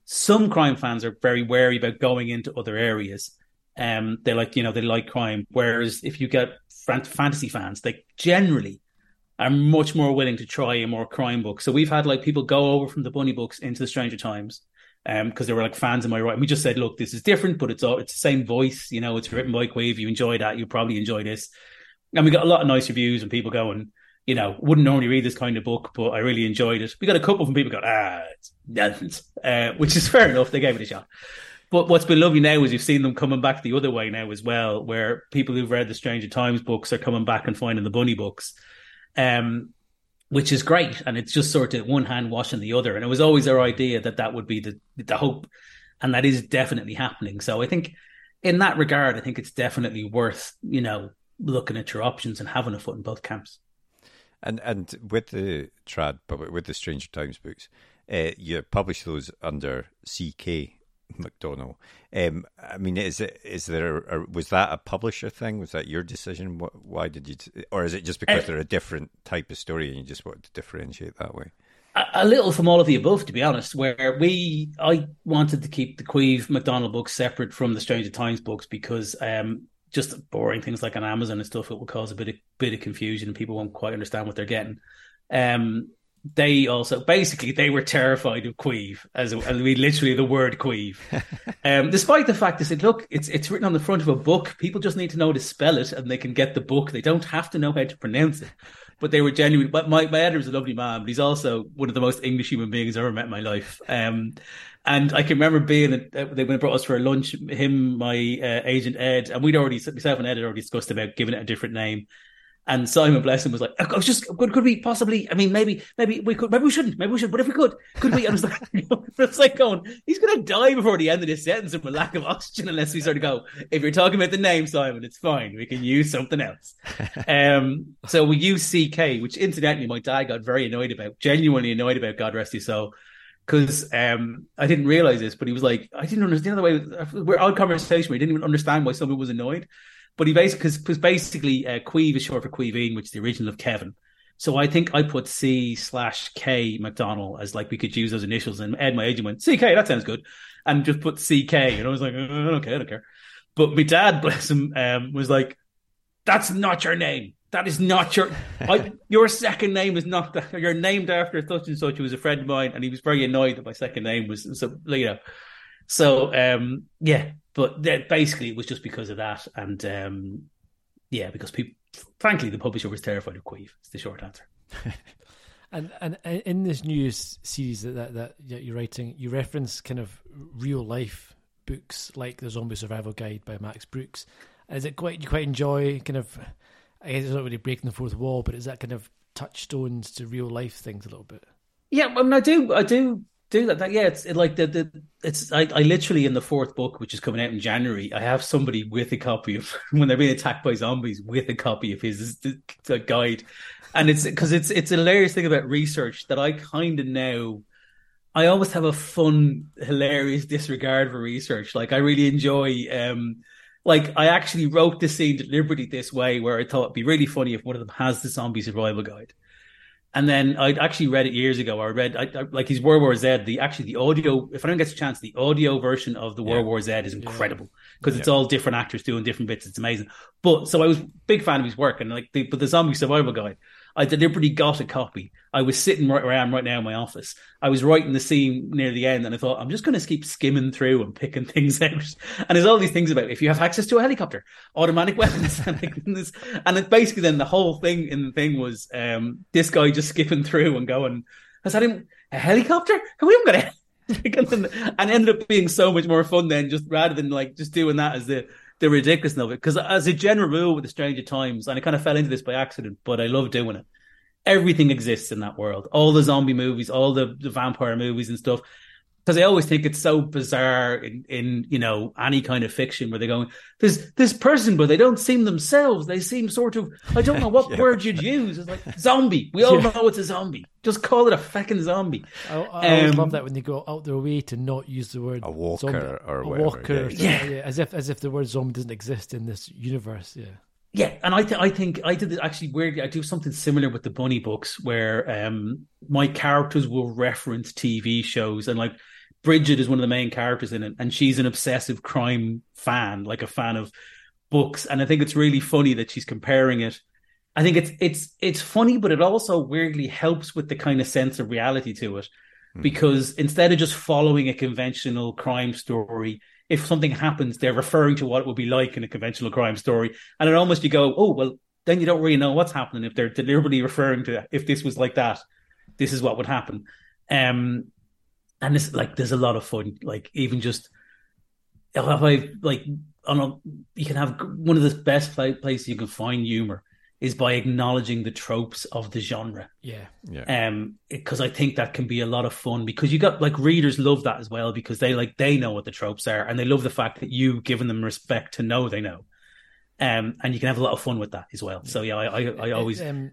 some crime fans are very wary about going into other areas. Um, they like, you know, they like crime. Whereas if you get fantasy fans, they generally are much more willing to try a more crime book. So we've had like people go over from the Bunny books into the Stranger Times um because they were like fans of my writing. We just said, look, this is different, but it's all it's the same voice. You know, it's written by Caimh. You enjoy that, you probably enjoy this. And we got a lot of nice reviews and people going, you know, wouldn't normally read this kind of book, but I really enjoyed it. We got a couple from people going, ah, it's nonsense, uh, which is fair enough. They gave it a shot. But what's been lovely now is you've seen them coming back the other way now as well, where people who've read the Stranger Times books are coming back and finding the Bunny books, um, which is great. And it's just sort of one hand washing the other. And it was always our idea that that would be the the hope, and that is definitely happening. So I think in that regard, I think it's definitely worth you know looking at your options and having a foot in both camps. And and with the trad, but with the Stranger Times books, uh, you publish those under CK McDonnell. Um, I mean, is it is there a, was that a publisher thing? Was that your decision? What, why did you, or is it just because uh, they're a different type of story and you just want to differentiate that way? A, a, little from all of the above, to be honest. Where we, I wanted to keep the Caimh McDonnell books separate from the Stranger Times books because um, just boring things like on Amazon and stuff, it will cause a bit of bit of confusion and people won't quite understand what they're getting. Um, they also basically they were terrified of Caimh as I mean literally the word Caimh. Um, despite the fact they said, look, it's it's written on the front of a book. People just need to know to spell it and they can get the book. They don't have to know how to pronounce it. But they were genuine. But my, my editor is a lovely man, but he's also one of the most English human beings I've ever met in my life. Um, and I can remember being uh, they brought us for a lunch, him, my uh, agent Ed, and we'd already myself and Ed had already discussed about giving it a different name. And Simon Blesson was like, I was just could, could we possibly? I mean, maybe maybe we could, maybe we shouldn't, maybe we should, but if we could, could we? And I was like, it's like going, he's going to die before the end of this sentence from a lack of oxygen unless we sort of go. If you're talking about the name Simon, it's fine. We can use something else. um, so we use CK, which incidentally my dad got very annoyed about, genuinely annoyed about. God rest his soul because um, I didn't realize this, but he was like, I didn't understand the way we're on conversation. We didn't even understand why someone was annoyed. But he basically, because basically, uh, Caimh is short for Caoimhín, which is the original of Kevin. So I think I put C slash K McDonnell as like we could use those initials. And Ed, my agent, went CK. That sounds good, and just put CK. And I was like, oh, okay, I don't care. But my dad, bless him, um, was like, "That's not your name. That is not your. I, your second name is not that. You're named after such and such. Who was a friend of mine, and he was very annoyed that my second name was so. You know, so um, yeah, but basically it was just because of that, and um, yeah, because people, frankly, the publisher was terrified of Caimh. It's the short answer. and and in this new series that, that that you're writing, you reference kind of real life books like the Zombie Survival Guide by Max Brooks. Is it quite you quite enjoy kind of? I guess it's not really breaking the fourth wall, but is that kind of touchstones to real life things a little bit? Yeah, I mean, I do. I do do that. that yeah, it's it, like the the it's I, I literally in the fourth book, which is coming out in January, I have somebody with a copy of when they're being attacked by zombies with a copy of his the, guide, and it's because it's it's a hilarious thing about research that I kind of now. I always have a fun, hilarious disregard for research. Like I really enjoy. um like I actually wrote the scene deliberately this way, where I thought it'd be really funny if one of them has the zombie survival guide. And then I actually read it years ago. I read I, I, like his World War Z. The actually the audio, if anyone gets a chance, the audio version of the yeah. World War Z is incredible because yeah. it's all different actors doing different bits. It's amazing. But so I was big fan of his work, and like the, but the zombie survival guide, I deliberately got a copy. I was sitting right where I am right now in my office. I was writing the scene near the end, and I thought I'm just going to keep skimming through and picking things out. And there's all these things about if you have access to a helicopter, automatic weapons, and, it basically then the whole thing in the thing was um, this guy just skipping through and going, "Has that him a helicopter? Can we haven't got a?" and ended up being so much more fun then, just rather than like just doing that as the the ridiculousness of it. Because as a general rule with the Stranger Times, and I kind of fell into this by accident, but I love doing it. Everything exists in that world. All the zombie movies, all the, the vampire movies and stuff. Because I always think it's so bizarre in, in, you know, any kind of fiction where they're going, there's this person, but they don't seem themselves. They seem sort of, I don't know what yeah. word you'd use. It's like zombie. We all yeah. know it's a zombie. Just call it a fucking zombie. I, I um, love that when they go out their way to not use the word a walker zombie, or a whatever. walker. Yeah. yeah. as if as if the word zombie doesn't exist in this universe. Yeah. Yeah, and I th- I think I did actually weirdly I do something similar with the bunny books where um my characters will reference TV shows and like Bridget is one of the main characters in it and she's an obsessive crime fan like a fan of books and I think it's really funny that she's comparing it I think it's it's it's funny but it also weirdly helps with the kind of sense of reality to it mm-hmm. because instead of just following a conventional crime story if something happens, they're referring to what it would be like in a conventional crime story. And it almost you go, oh, well, then you don't really know what's happening if they're deliberately referring to if this was like that, this is what would happen. Um, and it's like there's a lot of fun, like even just if I like on a, you can have one of the best places you can find humor is by acknowledging the tropes of the genre. Yeah. Yeah. Um, because I think that can be a lot of fun because you got like readers love that as well because they like they know what the tropes are and they love the fact that you've given them respect to know they know. Um, and you can have a lot of fun with that as well. So yeah, I I, I always um,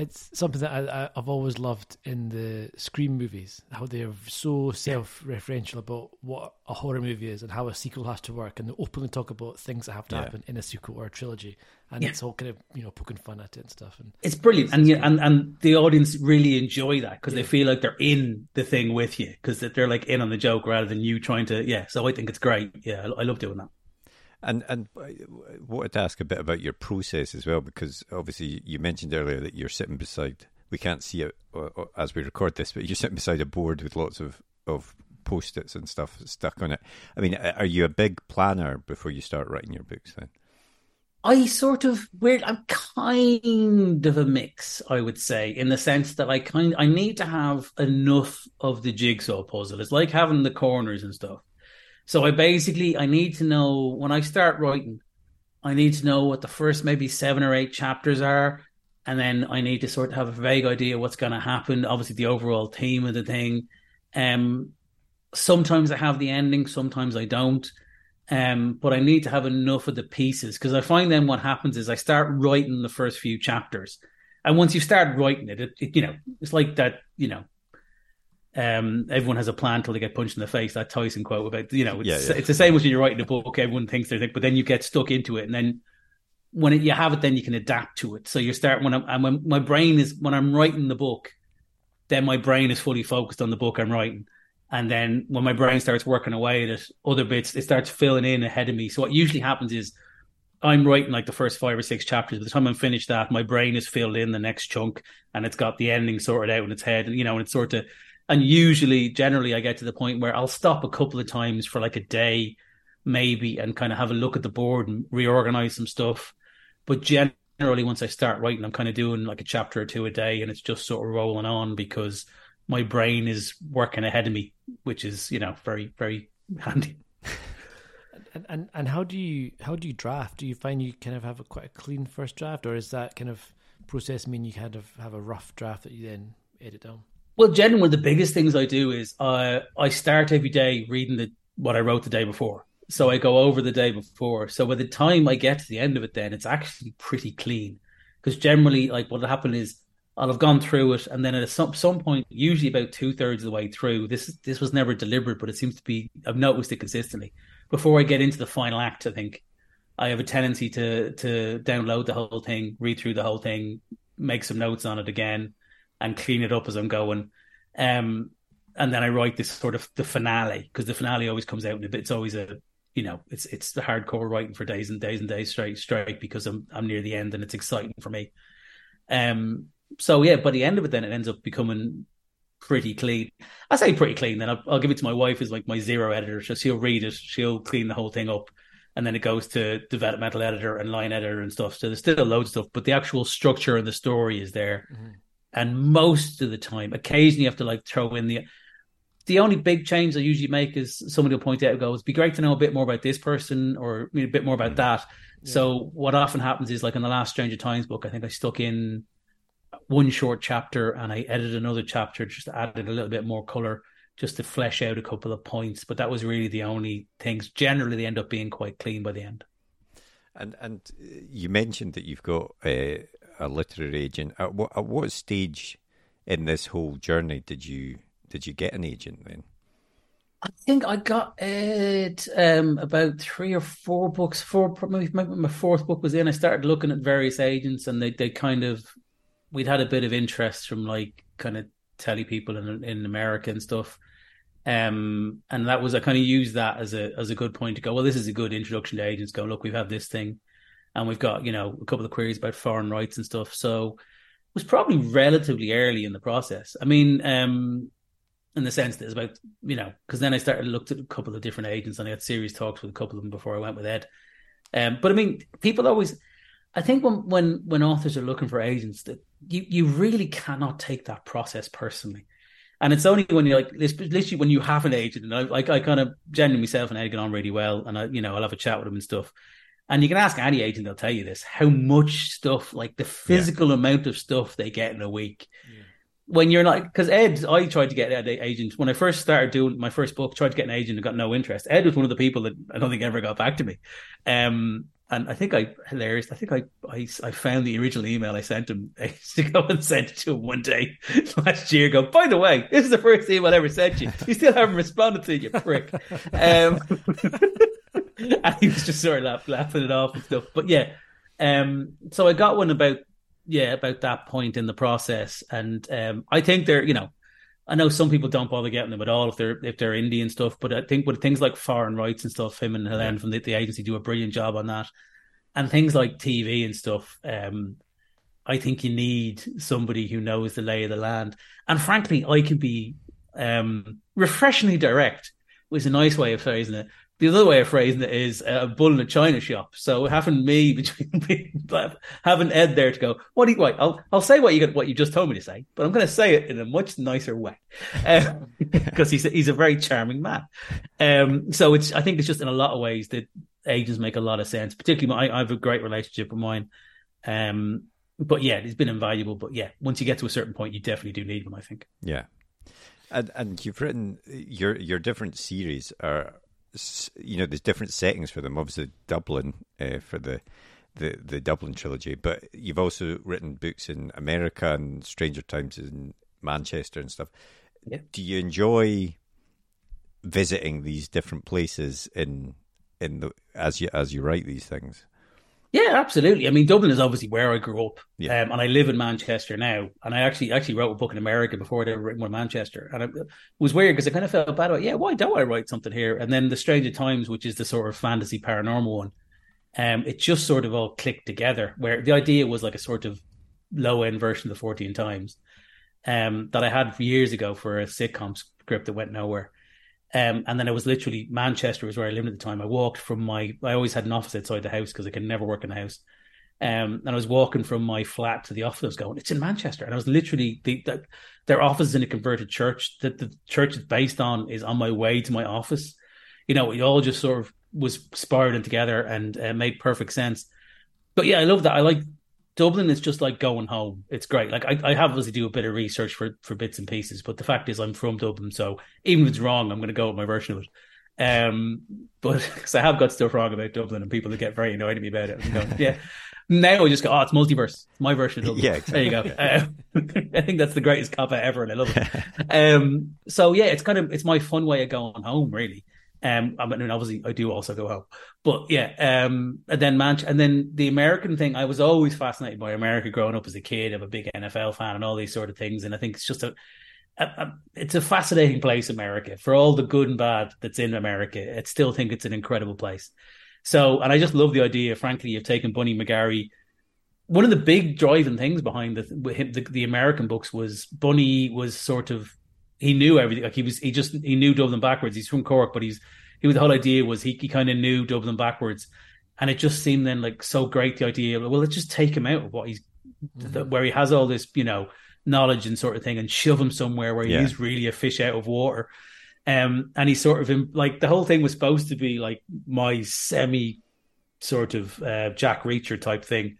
it's something that I, have always loved in the Scream movies, how they're so self-referential about what a horror movie is and how a sequel has to work, and they openly talk about things that have to yeah. happen in a sequel or a trilogy, and yeah. it's all kind of you know poking fun at it and stuff. And it's brilliant, and yeah, and and the audience really enjoy that because they feel like they're in the thing with you because they're like in on the joke rather than you trying to. Yeah, so I think it's great. Yeah, I, I love doing that. And and I wanted to ask a bit about your process as well, because obviously you mentioned earlier that you're sitting beside. We can't see it uh, uh, as we record this, but you're sitting beside a board with lots of of post-its and stuff stuck on it. I mean, are you a big planner before you start writing your books? Then I sort of weird. I'm kind of a mix, I would say, in the sense that I kind I need to have enough of the jigsaw puzzle. It's like having the corners and stuff. So I basically I need to know when I start writing, I need to know what the first maybe seven or eight chapters are, and then I need to sort of have a vague idea what's going to happen. Obviously, the overall theme of the thing. Um, sometimes I have the ending, sometimes I don't. Um, but I need to have enough of the pieces because I find then what happens is I start writing the first few chapters, and once you start writing it, it, it you know, it's like that, you know, um, everyone has a plan till they get punched in the face. That Tyson quote about you know, it's, yeah, yeah. it's the same as when you're writing a book. Everyone thinks they think, but then you get stuck into it, and then when it, you have it, then you can adapt to it. So you start when I'm, and when my brain is when I'm writing the book, then my brain is fully focused on the book I'm writing. And then when my brain starts working away at it, other bits, it starts filling in ahead of me. So what usually happens is I'm writing like the first five or six chapters. By the time I'm finished that, my brain is filled in the next chunk and it's got the ending sorted out in its head. And, you know, and it's sort of, and usually, generally, I get to the point where I'll stop a couple of times for like a day, maybe, and kind of have a look at the board and reorganize some stuff. But generally, once I start writing, I'm kind of doing like a chapter or two a day, and it's just sort of rolling on because my brain is working ahead of me, which is you know very very handy. And, and and how do you how do you draft? Do you find you kind of have a quite a clean first draft, or is that kind of process mean you kind of have a rough draft that you then edit down? Well, generally, one of the biggest things I do is uh, I start every day reading the what I wrote the day before. So I go over the day before. So by the time I get to the end of it, then it's actually pretty clean. Because generally, like what'll happen is I'll have gone through it, and then at some some point, usually about two thirds of the way through, this this was never deliberate, but it seems to be. I've noticed it consistently. Before I get into the final act, I think I have a tendency to to download the whole thing, read through the whole thing, make some notes on it again, and clean it up as I'm going. Um, and then I write this sort of the finale because the finale always comes out in a bit. It's always a you know it's it's the hardcore writing for days and days and days straight straight because I'm I'm near the end and it's exciting for me. Um. So yeah, by the end of it, then it ends up becoming pretty clean. I say pretty clean. Then I'll, I'll give it to my wife as like my zero editor. So she'll read it, she'll clean the whole thing up, and then it goes to developmental editor and line editor and stuff. So there's still a load of stuff, but the actual structure and the story is there. Mm-hmm. And most of the time, occasionally you have to like throw in the the only big change I usually make is somebody will point out and go, it'd be great to know a bit more about this person or a bit more about mm. that. Yeah. So what often happens is like in the last Stranger Times book, I think I stuck in one short chapter and I edited another chapter, just added a little bit more color just to flesh out a couple of points. But that was really the only things. Generally, they end up being quite clean by the end. And and you mentioned that you've got a, a literary agent. At what, at what stage in this whole journey did you did you get an agent then? I think I got it um, about three or four books. Four, maybe my fourth book was in. I started looking at various agents, and they they kind of we'd had a bit of interest from like kind of telly people in in America and stuff. Um, and that was I kind of used that as a as a good point to go. Well, this is a good introduction to agents. Go look, we have this thing, and we've got you know a couple of queries about foreign rights and stuff. So it was probably relatively early in the process. I mean, um, in the sense that it's about you know because then I started looked at a couple of different agents and I had serious talks with a couple of them before I went with Ed. Um, but I mean, people always, I think when when when authors are looking for agents, that you you really cannot take that process personally. And it's only when you're like, literally when you have an agent, and I like, I kind of genuinely myself and Ed get on really well, and I, you know, I'll have a chat with him and stuff. And you can ask any agent; they'll tell you this: how much stuff, like the physical yeah. amount of stuff they get in a week. Yeah when you're not because Ed, I tried to get Ed agent when I first started doing my first book. Tried to get an agent and got no interest. Ed was one of the people that I don't think ever got back to me. Um, and I think I hilarious. I think I, I I found the original email I sent him to go and sent it to him one day last year. Go by the way, this is the first email I ever sent you. You still haven't responded to it, you prick. Um, and he was just sort of laugh, laughing it off and stuff. But yeah, um, so I got one about yeah, about that point in the process. And um, I think they're, you know, I know some people don't bother getting them at all if they're if they're indie and stuff, but I think with things like foreign rights and stuff, him and Helene from the, the, agency do a brilliant job on that. And things like TV and stuff, um, I think you need somebody who knows the lay of the land. And frankly, I can be um, refreshingly direct, which is a nice way of phrasing it the other way of phrasing it is a bull in a china shop. So having me between having Ed there to go, what do you wait? I'll I'll say what you what you just told me to say, but I'm going to say it in a much nicer way because um, he's a, he's a very charming man. Um, so it's I think it's just in a lot of ways that agents make a lot of sense. Particularly, I, I have a great relationship with mine. Um, but yeah, it's been invaluable. But yeah, once you get to a certain point, you definitely do need them. I think. Yeah. And and you've written your your different series are you know, there's different settings for them. Obviously, Dublin uh, for the, the the Dublin trilogy, but you've also written books in America and Stranger Times in Manchester and stuff. Yeah. Do you enjoy visiting these different places in in the as you as you write these things? Yeah, absolutely. I mean, Dublin is obviously where I grew up, yeah. um, and I live in Manchester now. And I actually actually wrote a book in America before I'd ever written one in Manchester, and it was weird because I kind of felt bad about, yeah, why don't I write something here? And then the Stranger Times, which is the sort of fantasy paranormal one, um, it just sort of all clicked together. Where the idea was like a sort of low end version of the Fortean Times, um, that I had years ago for a sitcom script that went nowhere. Um, and then I was literally Manchester was where I lived at the time. I walked from my I always had an office outside the house because I could never work in the house. Um, and I was walking from my flat to the office. Going, it's in Manchester, and I was literally the, the, their office is in a converted church that the church is based on is on my way to my office. You know, it all just sort of was spiraling together and uh, made perfect sense. But yeah, I love that. I like Dublin is just like going home. It's great. Like I, I have obviously do a bit of research for for bits and pieces, but the fact is I'm from Dublin, so even if it's wrong, I'm going to go with my version of it. Um, but because I have got stuff wrong about Dublin and people that get very annoyed at me about it. Going, yeah. Now I just go, oh, it's multiverse. It's my version of Dublin. Yeah, exactly. There you go. Uh, I think that's the greatest cop ever, and I love it. um, so yeah, it's kind of it's my fun way of going home, really. Um, I mean, obviously, I do also go home, but yeah. Um, and then Manch, and then the American thing. I was always fascinated by America growing up as a kid. I'm a big NFL fan and all these sort of things, and I think it's just a, a, a it's a fascinating place, America, for all the good and bad that's in America. I still think it's an incredible place. So, and I just love the idea, frankly, of taking Bunny McGarry. One of the big driving things behind the, the the American books was Bunny was sort of he knew everything. Like he was, he just he knew Dublin backwards. He's from Cork, but he's he was the whole idea was he, he kind of knew Dublin backwards, and it just seemed then like so great the idea. Well, let's just take him out of what he's mm-hmm. where he has all this you know knowledge and sort of thing, and shove him somewhere where yeah. he's really a fish out of water. Um, and he sort of like the whole thing was supposed to be like my semi sort of uh, Jack Reacher type thing.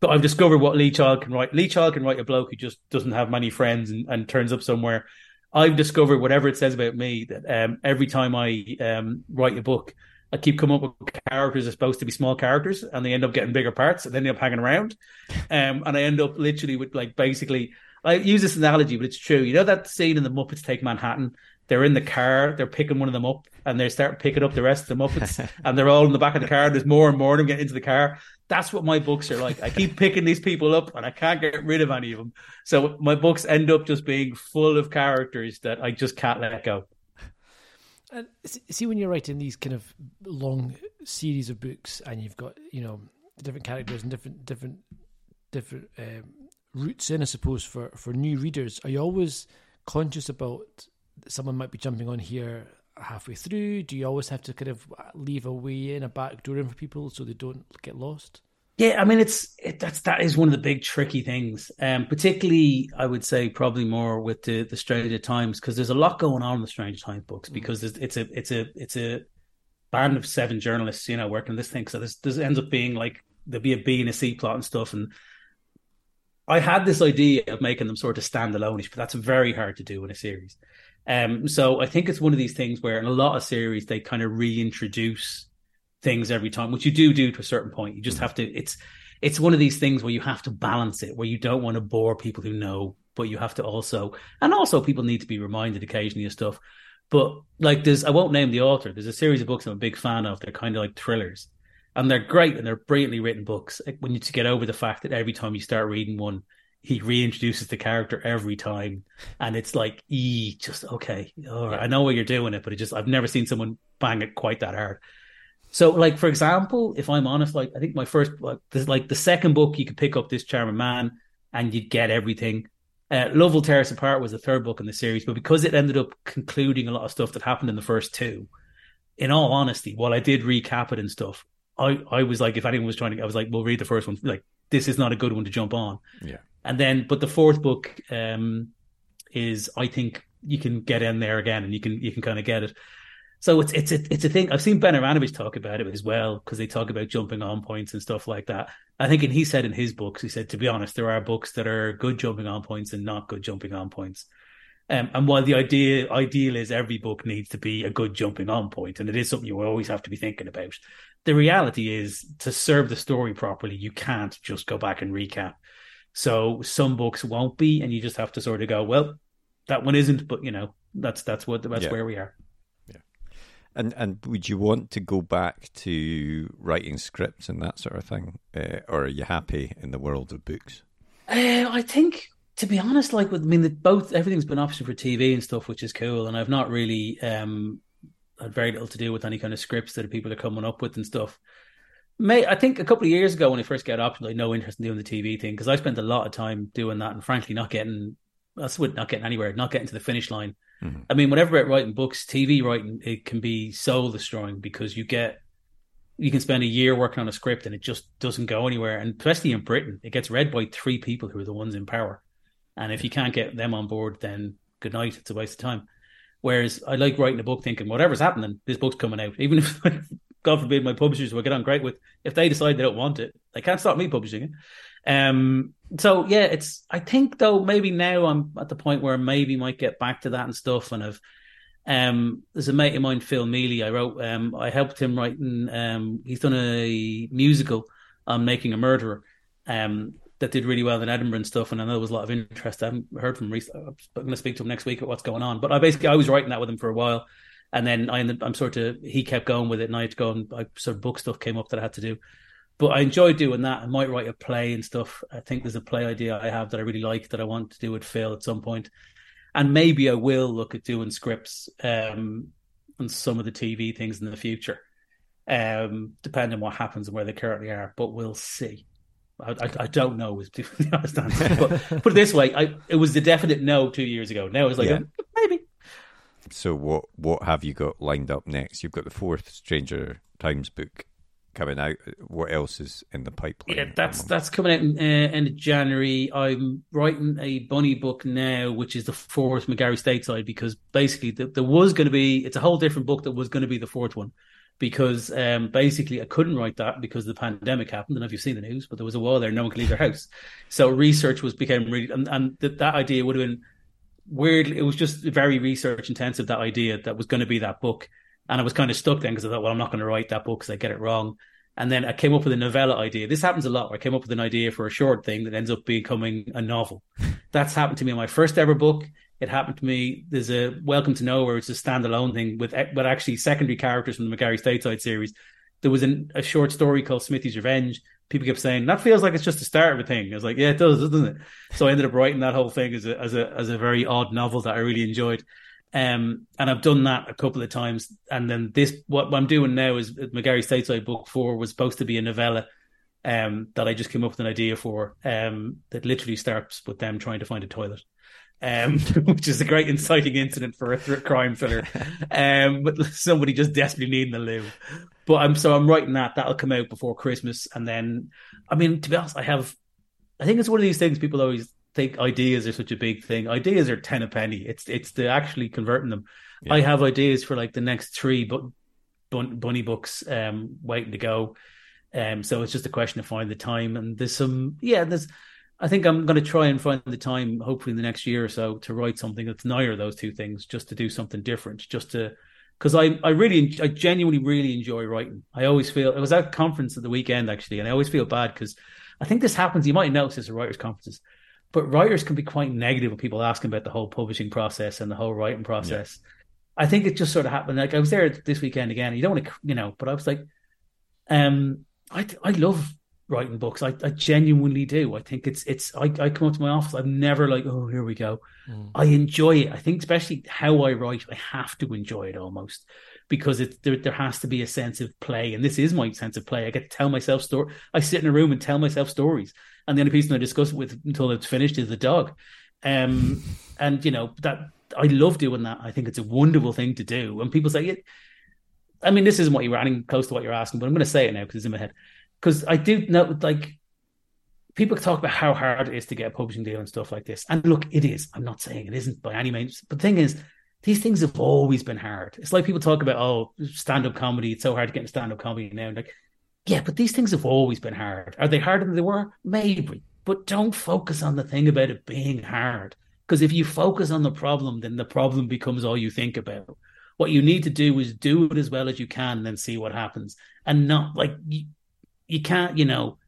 But I've discovered what Lee Child can write. Lee Child can write a bloke who just doesn't have many friends and, and turns up somewhere I've discovered whatever it says about me that um, every time I um, write a book, I keep coming up with characters that are supposed to be small characters, and they end up getting bigger parts, and then they end up hanging around. Um, and I end up literally with like basically, I use this analogy, but it's true. You know that scene in the Muppets Take Manhattan? They're in the car, they're picking one of them up, and they start picking up the rest of the Muppets, and they're all in the back of the car. There's more and more of them getting into the car. That's what my books are like. I keep picking these people up, and I can't get rid of any of them. So my books end up just being full of characters that I just can't let go. And see, when you're writing these kind of long series of books, and you've got you know different characters and different different different um, routes in, I suppose, for for new readers, are you always conscious about someone might be jumping on here halfway through? Do you always have to kind of leave a way in, a back door in for people so they don't get lost? Yeah, I mean, it's it, that's that is one of the big tricky things, um, particularly I would say probably more with the the Stranger Times because there's a lot going on in the Stranger Times books mm. because it's a it's a it's a band of seven journalists, you know, working on this thing. So this this ends up being like there'll be a B and a C plot and stuff. And I had this idea of making them sort of standalone-ish, but that's very hard to do in a series. Um, so I think it's one of these things where in a lot of series they kind of reintroduce things every time, which you do do to a certain point. You just have to. It's it's one of these things where you have to balance it, where you don't want to bore people who know, but you have to also, and also people need to be reminded occasionally of stuff. But like there's, I won't name the author. There's a series of books I'm a big fan of. They're kind of like thrillers, and they're great and they're brilliantly written books. When you to get over the fact that every time you start reading one, he reintroduces the character every time, and it's like, e just okay, all right, I know what you're doing it, but it just I've never seen someone bang it quite that hard. So, like for example, if I'm honest, like I think my first, like, this, like the second book, you could pick up this charming man, and you'd get everything. Uh, Love will tear us apart was the third book in the series, but because it ended up concluding a lot of stuff that happened in the first two, in all honesty, while I did recap it and stuff, I I was like, if anyone was trying to, I was like, we'll read the first one. Like, this is not a good one to jump on. Yeah. And then, but the fourth book um, is, I think, you can get in there again, and you can you can kind of get it. So it's it's a it's a thing. I've seen Ben Aaronovitch talk about it as well because they talk about jumping on points and stuff like that. I think, and he said in his books, he said, to be honest, there are books that are good jumping on points and not good jumping on points. Um, and while the idea ideal is every book needs to be a good jumping on point, and it is something you always have to be thinking about, the reality is to serve the story properly, you can't just go back and recap. So some books won't be, and you just have to sort of go, well, that one isn't, but you know, that's that's what that's yeah. where we are. Yeah. And and would you want to go back to writing scripts and that sort of thing, uh, or are you happy in the world of books? Uh, I think, to be honest, like with I mean, the, both everything's been option for TV and stuff, which is cool, and I've not really um had very little to do with any kind of scripts that people are coming up with and stuff. May I think a couple of years ago when I first got options, I had no interest in doing the TV thing because I spent a lot of time doing that and frankly not getting that's what not getting anywhere, not getting to the finish line. Mm-hmm. I mean, whenever about writing books, TV writing it can be soul destroying because you get you can spend a year working on a script and it just doesn't go anywhere. And especially in Britain, it gets read by three people who are the ones in power. And if you can't get them on board, then good night. It's a waste of time. Whereas I like writing a book thinking whatever's happening, this book's coming out. Even if God forbid my publishers will get on great with if they decide they don't want it, they can't stop me publishing it. Um, so yeah, it's. I think though maybe now I'm at the point where I maybe might get back to that and stuff, and I've. Um, there's a mate of mine, Phil Mealy. I wrote. Um, I helped him writing. Um, he's done a musical on making a murderer. Um, that did really well in Edinburgh and stuff, and I know there was a lot of interest. I haven't heard from him. I'm going to speak to him next week at what's going on. But I basically I was writing that with him for a while, and then I I'm sort of he kept going with it, and I had to go and I sort of book stuff came up that I had to do. But I enjoyed doing that. I might write a play and stuff. I think there's a play idea I have that I really like that I want to do with Phil at some point, and maybe I will look at doing scripts um, on some of the TV things in the future, um, depending on what happens and where they currently are. But we'll see. I, I, I don't know is the honest answer. But put it this way, I, it was a definite no two years ago. Now it's like Yeah. So what what have you got lined up next? You've got the fourth Stranger Times book coming out. What else is in the pipeline? Yeah, that's that's coming out in uh, end of January. I'm writing a bunny book now, which is the fourth McGarry Stateside, because basically the, there was going to be it's a whole different book that was going to be the fourth one, because um, basically I couldn't write that because the pandemic happened. I don't know if you've seen the news, but there was a wall there, no one could leave their house, so research was became really and, and th- that idea would have been weird. It was just very research intensive. That idea that was going to be that book, and I was kind of stuck then because I thought, well, I'm not going to write that book because I get it wrong. And then I came up with a novella idea. This happens a lot. I came up with an idea for a short thing that ends up becoming a novel. That's happened to me in my first ever book. It happened to me. There's a Welcome to Nowhere. It's a standalone thing with with actually secondary characters from the McGarry Stateside series. There was an, a short story called Smithy's Revenge. People kept saying that feels like it's just the start of a thing. I was like, yeah, it does, doesn't it? So I ended up writing that whole thing as a as a as a very odd novel that I really enjoyed. Um, and I've done that a couple of times. And then this, what I'm doing now is McGarry Stateside Book Four was supposed to be a novella um, that I just came up with an idea for um, that literally starts with them trying to find a toilet. Um, which is a great inciting incident for a th- crime thriller. Um, but somebody just desperately needing the loo. But I'm so I'm writing that. That'll come out before Christmas, and then I mean, to be honest, I have. I think it's one of these things people always think ideas are such a big thing. Ideas are ten a penny. It's it's the actually converting them. Yeah. I have ideas for like the next three bu- bun- bunny books um, waiting to go. Um, so it's just a question of finding the time. And there's some, yeah, there's. I think I'm going to try and find the time, hopefully in the next year or so, to write something that's neither of those two things, just to do something different, just to. Because I, I really, I genuinely really enjoy writing. I always feel it was at a conference at the weekend actually, and I always feel bad because I think this happens. You might notice this at writers' conferences, but writers can be quite negative when people asking about the whole publishing process and the whole writing process. I think it just sort of happened. Like I was there this weekend again. You don't want to, you know, but I was like, um, I I love writing books. I, I genuinely do. I think it's it's. I, I come up to my office. I'm never like, oh, here we go. I enjoy it. I think especially how I write, I have to enjoy it almost because it's there. There has to be a sense of play, and this is my sense of play. I get to tell myself story. I sit in a room and tell myself stories, and the only person I discuss it with until it's finished is the dog. Um, and you know that I love doing that. I think it's a wonderful thing to do. When people say it, I mean, this isn't what you were adding close to what you're asking, but I'm going to say it now because it's in my head. Because I do know, like, people talk about how hard it is to get a publishing deal and stuff like this. And look, it is. I'm not saying it isn't by any means. But the thing is, these things have always been hard. It's like people talk about, oh, stand up comedy. It's so hard to get into stand up comedy now. And like, yeah, but these things have always been hard. Are they harder than they were? Maybe. But don't focus on the thing about it being hard. Because if you focus on the problem, then the problem becomes all you think about. What you need to do is do it as well as you can and then see what happens. And not like you, can't, you know,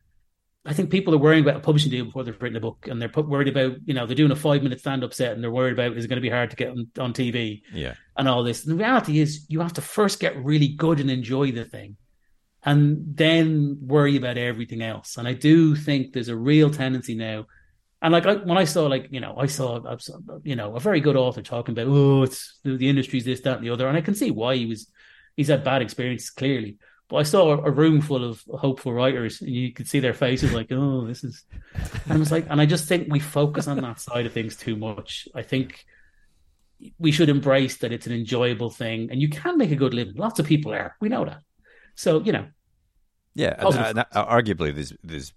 I think people are worrying about a publishing deal before they've written a book, and they're put, worried about, you know, they're doing a five minute stand up set, and they're worried about is it going to be hard to get on, on TV Yeah. and all this. And the reality is, you have to first get really good and enjoy the thing, and then worry about everything else. And I do think there's a real tendency now. And like I, when I saw, like you know, I saw, you know, a very good author talking about, oh, it's the, the industry's this, that, and the other, and I can see why he was, he's had bad experiences clearly. But I saw a, room full of hopeful writers, and you could see their faces like, "Oh, this is." And I was like, and I just think we focus on that side of things too much. I think we should embrace that it's an enjoyable thing, and you can make a good living. Lots of people are. We know that. So you know, Yeah, and, and, uh, arguably, there's there's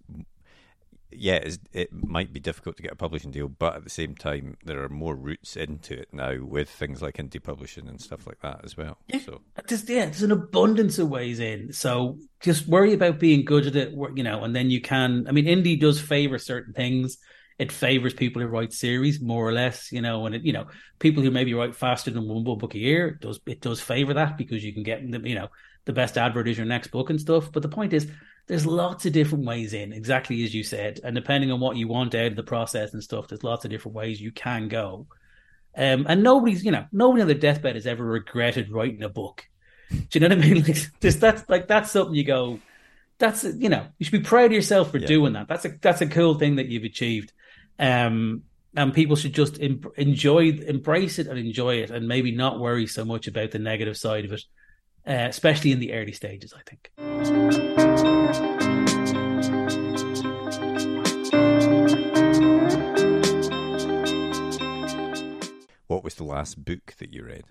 yeah, it might be difficult to get a publishing deal, but at the same time, there are more routes into it now with things like indie publishing and stuff like that as well. Yeah. So There's, yeah, there's an abundance of ways in. So just worry about being good at it, you know, and then you can. I mean, indie does favor certain things. It favors people who write series more or less, you know, and it, you know, people who maybe write faster than one book a year it does it does favor that because you can get the, you know, the best advert is your next book and stuff. But the point is, there's lots of different ways in, exactly as you said, and depending on what you want out of the process and stuff, there's lots of different ways you can go. Um, and nobody's, you know, nobody on their deathbed has ever regretted writing a book. Do you know what I mean? Like, just that's like that's something you go. That's you know, you should be proud of yourself for Yeah. doing that. That's a that's a cool thing that you've achieved. Um, and people should just em- enjoy, embrace it, and enjoy it, and maybe not worry so much about the negative side of it, uh, especially in the early stages. I think. What was the last book that you read?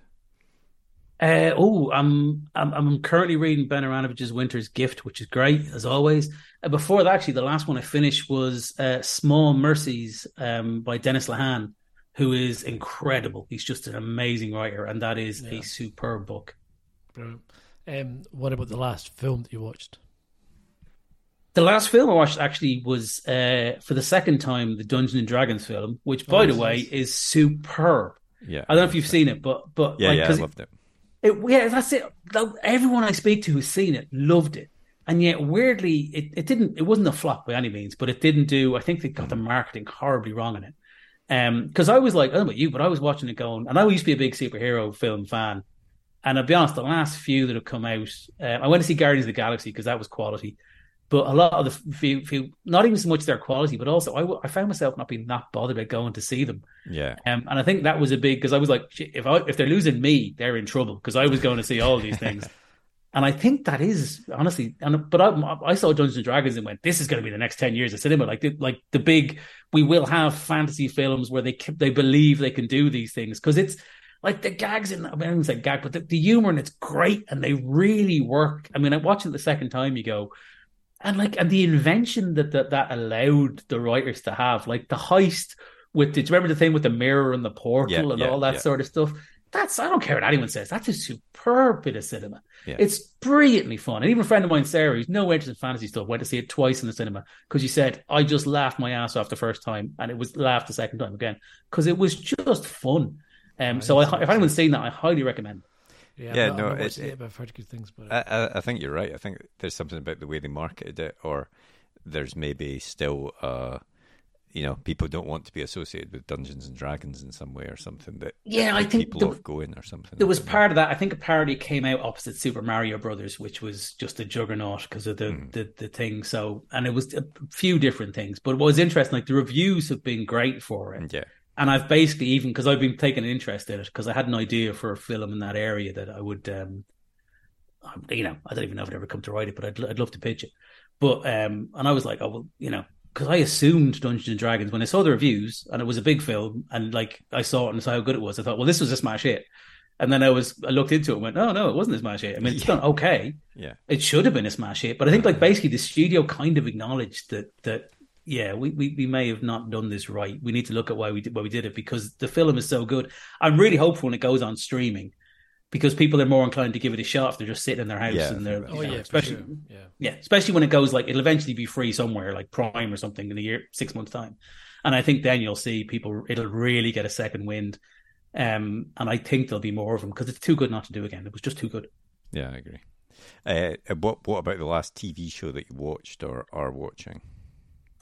Uh, oh, I'm, I'm I'm currently reading Ben Aaronovitch's Winter's Gift, which is great as always. Uh, before that, actually, the last one I finished was uh, Small Mercies um, by Dennis Lehane, who is incredible. He's just an amazing writer, and that is a superb book. Brilliant. Um, what about the last film that you watched? The last film I watched actually was uh, for the second time the Dungeons and Dragons film, which, by Oh, the nice. way, is superb. Yeah, I don't know if you've seen it, but but Yeah, like, yeah, I loved it. It, yeah, that's it. Everyone I speak to who's seen it loved it, and yet weirdly, it, it didn't. It wasn't a flop by any means, but it didn't do. I think they got the marketing horribly wrong in it. Um, because I was like, I don't know about you, but I was watching it going, and I used to be a big superhero film fan. And I'll be honest, the last few that have come out, uh, I went to see Guardians of the Galaxy because that was quality. But a lot of the few, few, not even so much their quality, but also I found myself not being that bothered about going to see them. Yeah, Um, and I think that was a big because I was like, if I, if they're losing me, they're in trouble because I was going to see all these things. and I think that is honestly, and but I, I saw Dungeons and Dragons and went, this is going to be the next ten years of cinema. Like the, like the big, we will have fantasy films where they they believe they can do these things because it's like the gags in I, mean, I don't say gag, but the, the humor and it's great and they really work. I mean, I watched it the second time. You go, and like and the invention that that, that allowed the writers to have like the heist with the, do you remember the thing with the mirror and the portal Yeah, and yeah, all that yeah. sort of stuff that's i don't care what anyone says that's a superb bit of cinema Yeah. it's brilliantly fun and even a friend of mine sarah who's no interest in fantasy stuff went to see it twice in the cinema because she said i just laughed my ass off the first time and it was laughed the second time again because it was just fun um, so I, if anyone's seen that i highly recommend. Yeah, Yeah, not, no, I've it- it, it- but I've heard good things about it. I, I, I think you're right. I think there's something about the way they marketed it, or there's maybe still, uh, you know, people don't want to be associated with Dungeons and Dragons in some way, or something that yeah i think people the- off going, or something. There was I don't know. part of that. I think a parody came out opposite Super Mario Brothers, which was just a juggernaut because of the, Hmm. the the thing. So, and it was a few different things. But what was interesting, like the reviews have been great for it, Yeah, and I've basically even because I've been taking an interest in it because I had an idea for a film in that area that I would, um, you know, I don't even know if I'd ever come to write it, but I'd I'd love to pitch it. But um, and I was like, oh well, you know, because I assumed Dungeons and Dragons when I saw the reviews and it was a big film and like I saw it and saw how good it was. I thought, well, this was a smash hit. And then I was I looked into it and went, oh no, it wasn't a smash hit. I mean, it's Yeah. done okay. yeah, It should have been a smash hit, but I think like basically the studio kind of acknowledged that that yeah, we, we, we may have not done this right. We need to look at why we did why we did it because the film is so good. I'm really hopeful when it goes on streaming because people are more inclined to give it a shot if they're just sitting in their house Yeah, and they're I oh know, yeah, especially sure. Yeah. yeah, especially when it goes like it'll eventually be free somewhere like Prime or something in a year, six months time, and I think then you'll see people. It'll really get a second wind, um, and I think there'll be more of them because it's too good not to do again. It was just too good. yeah. I agree. Uh, what What about the last TV show that you watched or are watching?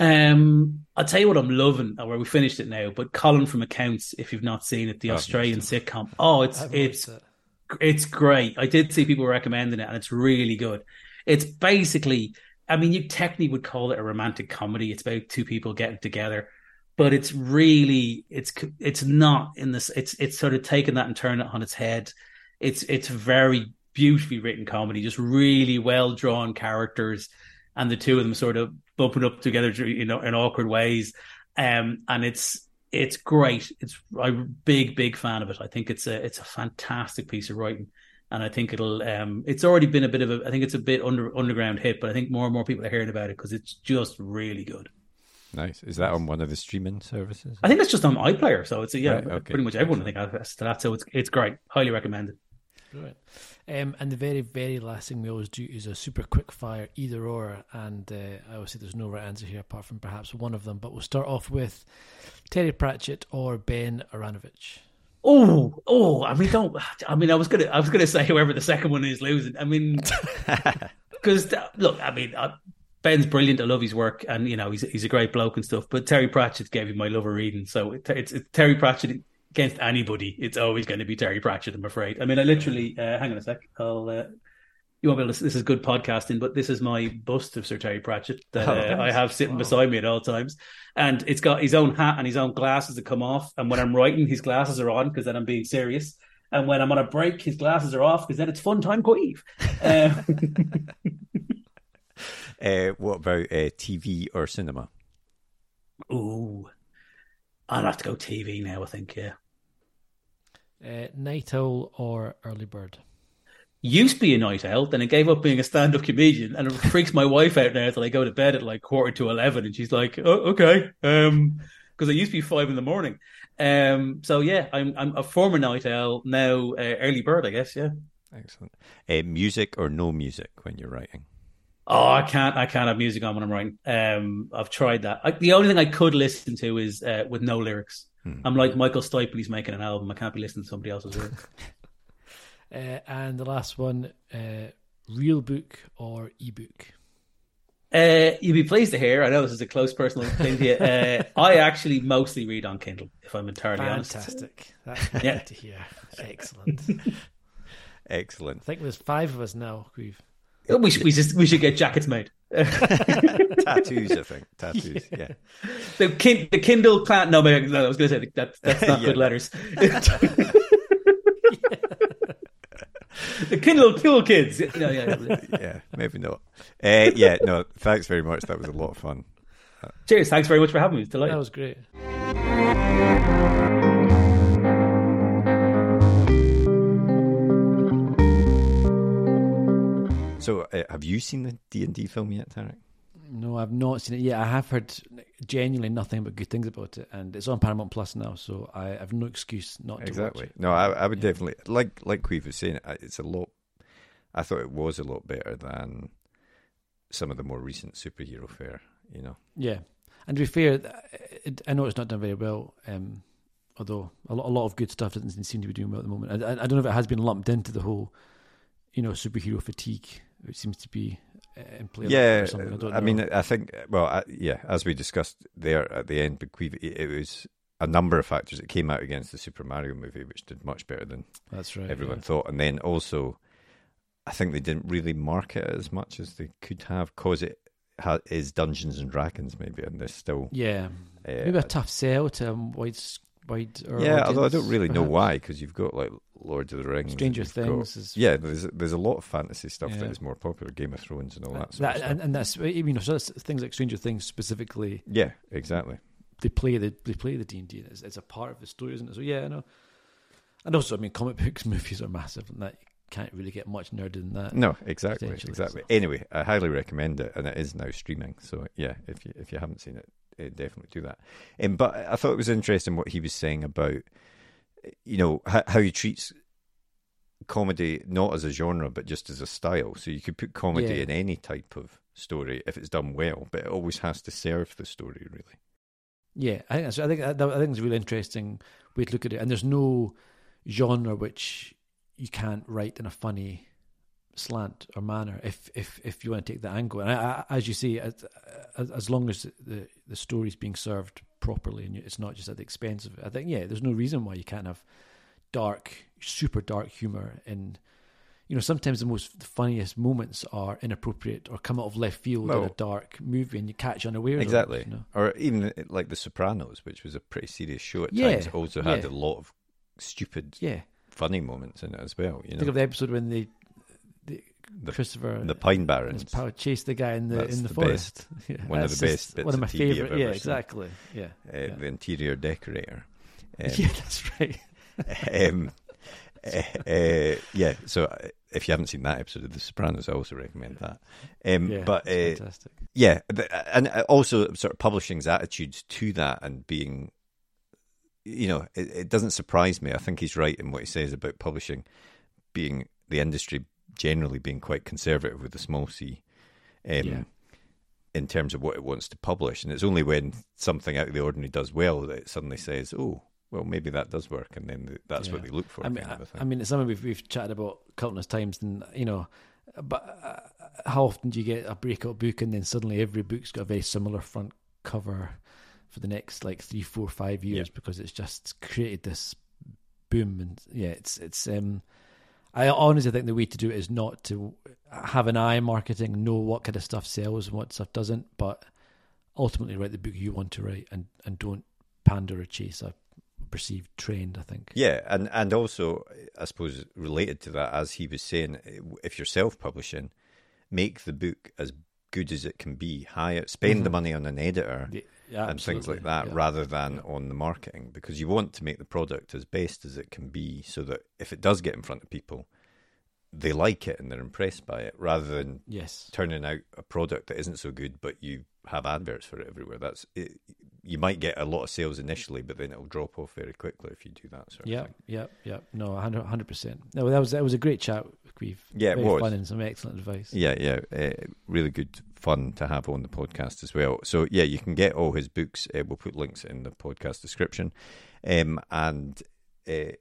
Um, I'll tell you what I'm loving, uh, where we finished it now. But Colin from Accounts, if you've not seen it, the I've Australian watched sitcom. Oh, it's it's it. it's great. I did see people recommending it, and it's really good. It's basically, I mean, you technically would call it a romantic comedy. It's about two people getting together, but it's really, it's it's not in this. It's it's sort of taken that and turned it on its head. It's it's very beautifully written comedy, just really well drawn characters, and the two of them sort of bumping up together, you know, in awkward ways. Um, and it's it's great. It's I'm a big big fan of it. I think it's a it's a fantastic piece of writing, and I think it'll um it's already been a bit of a I think it's a bit under underground hit, but I think more and more people are hearing about it because it's just really good. Nice. Is that on one of the streaming services? I think that's just on iPlayer, so it's a, yeah, Right, okay. pretty much everyone I think has to that. So it's it's great, highly recommended. Right. Um, and the very, very last thing we always do is a super quick fire either or. And uh, I always say there's no right answer here apart from perhaps one of them. But we'll start off with Terry Pratchett or Ben Aaronovitch. Oh, oh! I mean, don't. I mean, I was gonna, I was gonna say whoever the second one is losing. I mean, because look, I mean, uh, Ben's brilliant. I love his work, and you know, he's he's a great bloke and stuff. But Terry Pratchett gave me my love of reading, so it, it's, it's Terry Pratchett against anybody. It's always going to be Terry Pratchett. I'm afraid. I mean, I literally. Uh, hang on a sec. I'll. Uh, you won't be able to. This is good podcasting, but this is my bust of Sir Terry Pratchett that Oh, uh, I have sitting beside me at all times, and it's got his own hat and his own glasses that come off. And when I'm writing, his glasses are on because then I'm being serious. And when I'm on a break, his glasses are off because then it's fun time Caimh. Um, Uh, what about uh, TV or cinema? ooh, I'll have to go TV now. I think yeah. Uh, Night Owl or Early Bird? Used to be a night owl, then I gave up being a stand-up comedian, and it freaks my wife out now that I go to bed at like quarter to eleven, and she's like, "Oh, okay," um, because I used to be five in the morning. Um, so yeah, I'm I'm a former night owl now, uh, early bird, I guess. Yeah. Excellent. Uh, music or no music when you're writing? Oh, I can't. I can't have music on when I'm writing. Um, I've tried that. I, the only thing I could listen to is uh, with no lyrics. Hmm. I'm like Michael Stipe. He's making an album. I can't be listening to somebody else's lyrics. Uh, and the last one, uh, real book or ebook? Uh, you'd be pleased to hear. I know this is a close personal thing to you. Uh, I actually mostly read on Kindle, if I'm entirely honest. Fantastic. That's Yeah. like to hear. Excellent. Excellent. I think there's five of us now. We've We should, we just we should get jackets made. Tattoos, I think. Tattoos, yeah. The kin, the Kindle plant. No, maybe- no, I was going to say that that's not good letters. the Kindle kill kids. No, yeah, yeah. Yeah, maybe not. Uh, yeah, no, thanks very much. That was a lot of fun. Cheers. Thanks very much for having me. It's that was great. So, uh, have you seen the D&D film yet, Tarek? No, I've not seen it yet. I have heard genuinely nothing but good things about it, and it's on Paramount Plus now, so I have no excuse not to Exactly. watch it. No, I, I would Yeah. definitely like like Caimh was saying. It's a lot. I thought it was a lot better than some of the more recent superhero fare. You know. Yeah, and to be fair, it, I know it's not done very well. Um, although a lot, a lot of good stuff doesn't seem to be doing well at the moment. I, I don't know if it has been lumped into the whole, you know, superhero fatigue, which seems to be uh, in play. a Yeah, or something. I, don't I mean. I think. Well, I, yeah, as we discussed there at the end, but it, it was a number of factors. It came out against the Super Mario movie, which did much better than that's right. everyone yeah. thought, and then also, I think they didn't really market it as much as they could have, cause it ha- is Dungeons and Dragons maybe, and there's still. Yeah, Uh, maybe a tough sell to um, wide, wide. Yeah, although I don't really know why, because you've got like Lord of the Rings, Stranger got- Things is yeah, there's there's a lot of fantasy stuff that Yeah. is more popular, Game of Thrones and all that. Sort that, of stuff. and, and that's you know so that's things like Stranger Things specifically. yeah, exactly. They play the they play the D and D. It's, it's a part of the story, isn't it? So yeah, I know. And also, I mean, comic books movies are massive, and that you can't really get much nerdy than that. No, exactly, exactly. so. Anyway, I highly recommend it, and it is now streaming. So yeah, if you if you haven't seen it, eh, definitely do that. Um, but I thought it was interesting what he was saying about, you know, how, how he treats comedy not as a genre but just as a style. So you could put comedy Yeah. in any type of story if it's done well, but it always has to serve the story really. Yeah, I think that's, I think I think it's a really interesting way to look at it. And there's no genre which you can't write in a funny slant or manner if if if you want to take that angle. And I, I, as you say, as, as long as the the story's being served properly and it's not just at the expense of it, I think yeah, there's no reason why you can't have dark, super dark humor in. You know, sometimes the most funniest moments are inappropriate or come out of left field in a dark movie, and you catch unawares. of it, Exactly. you know? Or even eh, like The Sopranos, which was a pretty serious show at Yeah, times, also had yeah. a lot of stupid, Yeah. funny moments in it as well. You know, Think of the episode when they, the, Christopher the Pine Barrens. power chased the guy in the That's in the, the forest. Yeah, One of the best bits one of my favorite. Yeah, exactly. Yeah, uh, yeah. the interior decorator. Um, yeah, that's right. um, uh, yeah, so uh, if you haven't seen that episode of The Sopranos, I also recommend that. Um, Yeah, but uh, fantastic. yeah, and uh, also sort of publishing's attitudes to that and being, you know, it, it doesn't surprise me. I think he's right in what he says about publishing being the industry generally being quite conservative with the small c. Um, Yeah. In terms of what it wants to publish, and it's only when something out of the ordinary does well that it suddenly says, "Oh, well, maybe that does work," and then th- that's what they look for. I mean, kind of a I, thing. I mean, it's something we've we've chatted about countless times, and you know, but uh, how often do you get a breakout book and then suddenly every book's got a very similar front cover for the next like three, four, five years Yeah. because it's just created this boom, and yeah, it's it's. um I honestly think the way to do it is not to have an eye on marketing, know what kind of stuff sells and what stuff doesn't, but ultimately write the book you want to write and, and don't pander or chase a perceived trend. I think. Yeah, and and also, I suppose related to that, as he was saying, if you're self-publishing, make the book as good as it can be. Hire, spend the mm-hmm. money on an editor Yeah, yeah, and things like that, yeah. rather than on the marketing, because you want to make the product as best as it can be, so that if it does get in front of people, they like it and they're impressed by it, rather than Yes. turning out a product that isn't so good, but you have adverts for it everywhere. That's it, you might get a lot of sales initially, but then it'll drop off very quickly if you do that sort of Yeah, thing. yeah, yeah. No, hundred percent. No, that was that was a great chat. We've Yeah, it very was. fun and some excellent advice. Yeah, yeah, uh, really good fun to have on the podcast as well. So yeah, you can get all his books. Uh, we'll put links in the podcast description. Um, and uh,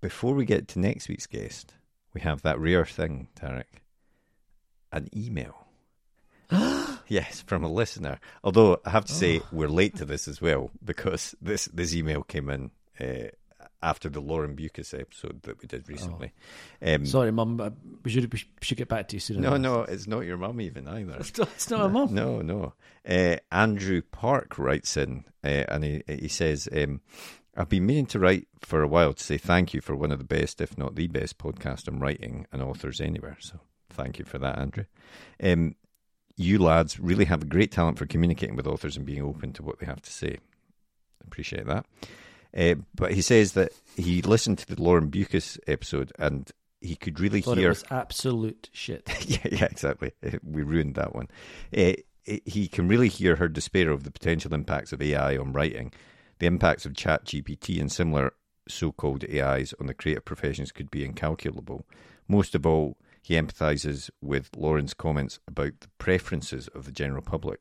before we get to next week's guest, we have that rare thing, Tarek, an email. yes, from a listener. Although I have to say we're late to this as well because this this email came in. Uh, after the Lauren Beukes episode that we did recently, um, Sorry, Mum. We should we should get back to you soon. no, no, it's not your mum even either. it's not, it's not a mum. No, no. Uh, Andrew Park writes in, uh, and he he says, um, "I've been meaning to write for a while to say thank you for one of the best, if not the best, podcast on writing and authors anywhere. So thank you for that, Andrew. Um, you lads really have a great talent for communicating with authors and being open to what they have to say. Appreciate that." Uh, but he says that he listened to the Lauren Beukes episode and he could really Thought hear was absolute shit. yeah, yeah, exactly. We ruined that one. Uh, he can really hear her despair of the potential impacts of AI on writing. The impacts of ChatGPT and similar so-called AIs on the creative professions could be incalculable. Most of all, he empathises with Lauren's comments about the preferences of the general public.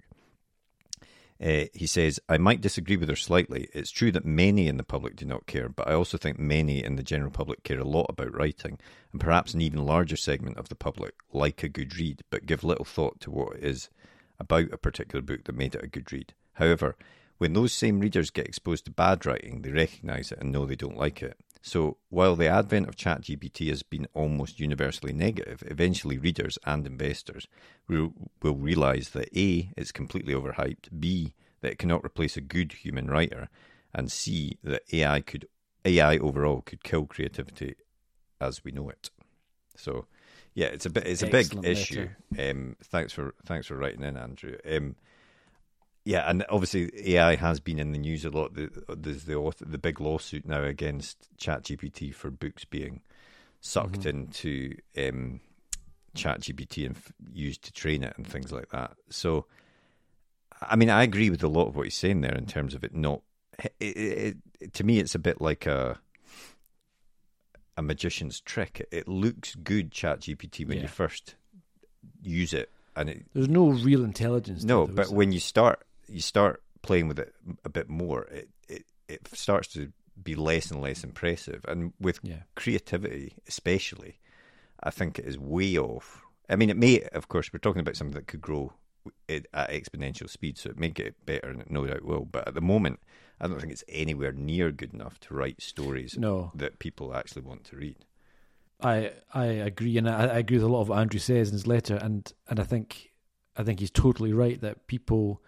Uh, he says, I might disagree with her slightly. It's true that many in the public do not care, but I also think many in the general public care a lot about writing, and perhaps an even larger segment of the public like a good read, but give little thought to what it is about a particular book that made it a good read. However, when those same readers get exposed to bad writing, they recognise it and know they don't like it. So, while the advent of ChatGPT has been almost universally negative, eventually readers and investors will, will realise that A, it's completely overhyped, B, that it cannot replace a good human writer, and C, that AI could AI overall could kill creativity as we know it. So, yeah, it's a bit it's a Excellent big issue. Um, thanks for thanks for writing in, Andrew. Um, yeah, and obviously AI has been in the news a lot. The- There's the author, the big lawsuit now against ChatGPT for books being sucked into um, ChatGPT and f- used to train it and things like that. So, I mean, I agree with a lot of what he's saying there in terms of it not. It, it, it, to me, it's a bit like a a magician's trick. It, looks good, ChatGPT, when Yeah. you first use it, and it There's no real intelligence. no, but when you start you start playing with it a bit more, it, it it starts to be less and less impressive. And with yeah, creativity, especially, I think it is way off. I mean, it may, of course, we're talking about something that could grow it at exponential speed, so it may get better, and it no doubt will. But at the moment, I don't think it's anywhere near good enough to write stories no, that people actually want to read. I I agree, and I, I agree with a lot of what Andrew says in his letter, and and I think I think he's totally right that people,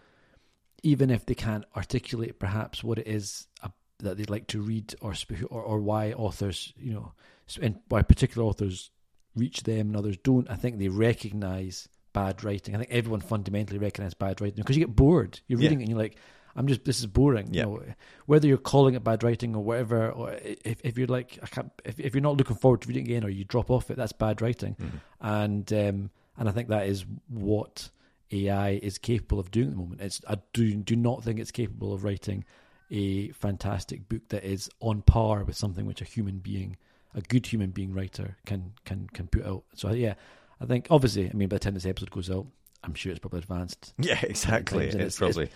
even if they can't articulate perhaps what it is uh, that they'd like to read or sp- or, or why authors, you know, and why particular authors reach them and others don't, I think they recognise bad writing. I think everyone fundamentally recognises bad writing because you get bored. You're Yeah. reading it and you're like, I'm just this is boring. Yeah. You know, whether you're calling it bad writing or whatever, or if, if you're like I can't, if, if you're not looking forward to reading again or you drop off it, that's bad writing. Mhm. And um, and I think that is what AI is capable of doing at the moment. It's I do do not think it's capable of writing a fantastic book that is on par with something which a human being, a good human being writer can can can put out. So yeah, I think obviously, I mean, by the time this episode goes out, I'm sure it's probably advanced. Yeah, exactly. It's, it's- probably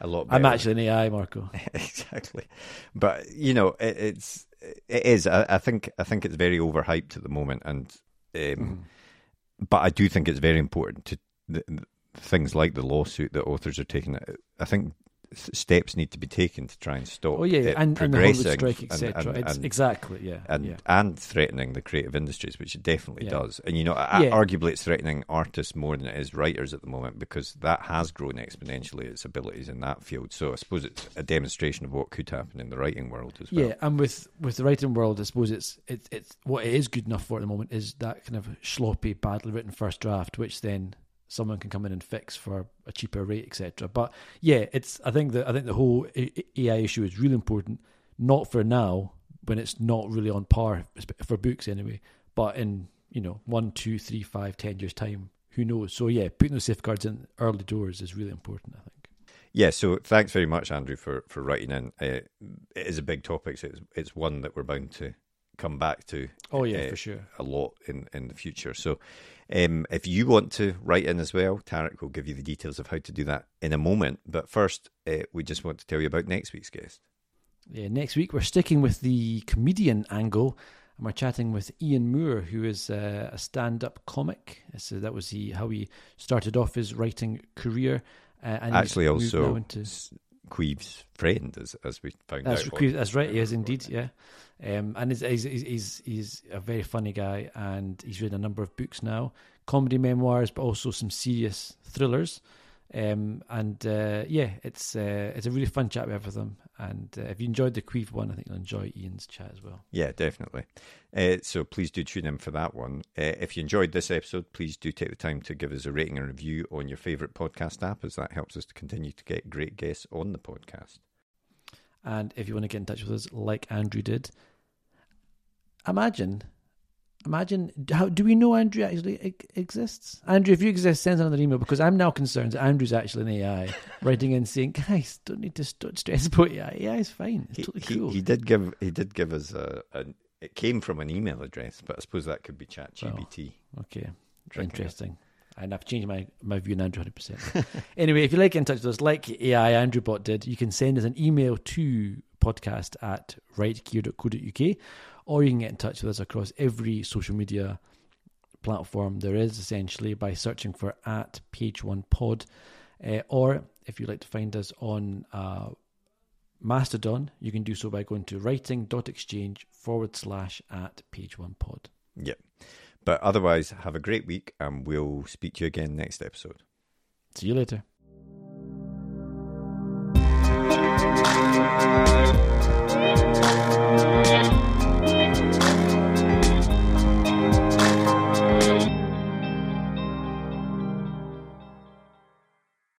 a lot. Better. I'm actually an AI, Marco. exactly, but you know, it, it's it is. I, I think I think it's very overhyped at the moment, and um, Mm-hmm. but I do think it's very important to the things like the lawsuit that authors are taking. I think steps need to be taken to try and stop. Oh yeah, and, and the Hollywood strike, and- etc. and- and- exactly yeah, and yeah. and threatening the creative industries, which it definitely Yeah. does. And you know, Yeah. arguably, it's threatening artists more than it is writers at the moment because that has grown exponentially its abilities in that field. So I suppose it's a demonstration of what could happen in the writing world as well. Yeah, and with with the writing world, I suppose it's it's it's what it is good enough for at the moment is that kind of sloppy, badly written first draft, which then someone can come in and fix for a cheaper rate, etc. But yeah, it's I think that I think the whole AI issue is really important, not for now when it's not really on par for books anyway, but in you know one, two, three, five, ten years time, who knows? So yeah, putting those safeguards in early doors is really important. I think. Yeah, so thanks very much, Andrew, for, for writing in. Uh, it is a big topic, so it's, it's one that we're bound to come back to Oh yeah, Uh, for sure. a lot in, in the future. So um, if you want to write in as well, Tarek will give you the details of how to do that in a moment. But first, uh, we just want to tell you about next week's guest. Yeah, next week we're sticking with the comedian angle, and we're chatting with Ian Moore, who is uh, a stand-up comic. So that was he how he started off his writing career, uh, and Actually, also into, Caimh's friend, as, as we found that's, out. cre- that's right. He is indeed, yeah. Um, and he's, he's he's he's a very funny guy, and he's written a number of books now, comedy memoirs, but also some serious thrillers. Um, and uh, yeah, it's uh, it's a really fun chat we have with him. And uh, if you enjoyed the Caimh one, I think you'll enjoy Ian's chat as well. Yeah, definitely. Uh, so please do tune in for that one. Uh, if you enjoyed this episode, please do take the time to give us a rating and review on your favourite podcast app, as that helps us to continue to get great guests on the podcast. And if you want to get in touch with us, like Andrew did, imagine, imagine how do we know Andrew actually exists? Andrew, if you exist, send another email because I'm now concerned that Andrew's actually an AI writing in saying, "Guys, don't need to st- stress about AI. AI is fine. It's He, totally cool." he did give he did give us a, a it came from an email address, but I suppose that could be ChatGPT. okay, Tricking it. And I've changed my, my view Andrew 100%. anyway, if you like get in touch with us, like AI Andrew Bot did, you can send us an email to podcast at writegear.co.uk or you can get in touch with us across every social media platform there is, essentially, by searching for at page one pod. Uh, or if you'd like to find us on uh, Mastodon, you can do so by going to writing.exchange forward slash at page one pod. Yep. But otherwise, have a great week, and we'll speak to you again next episode. See you later.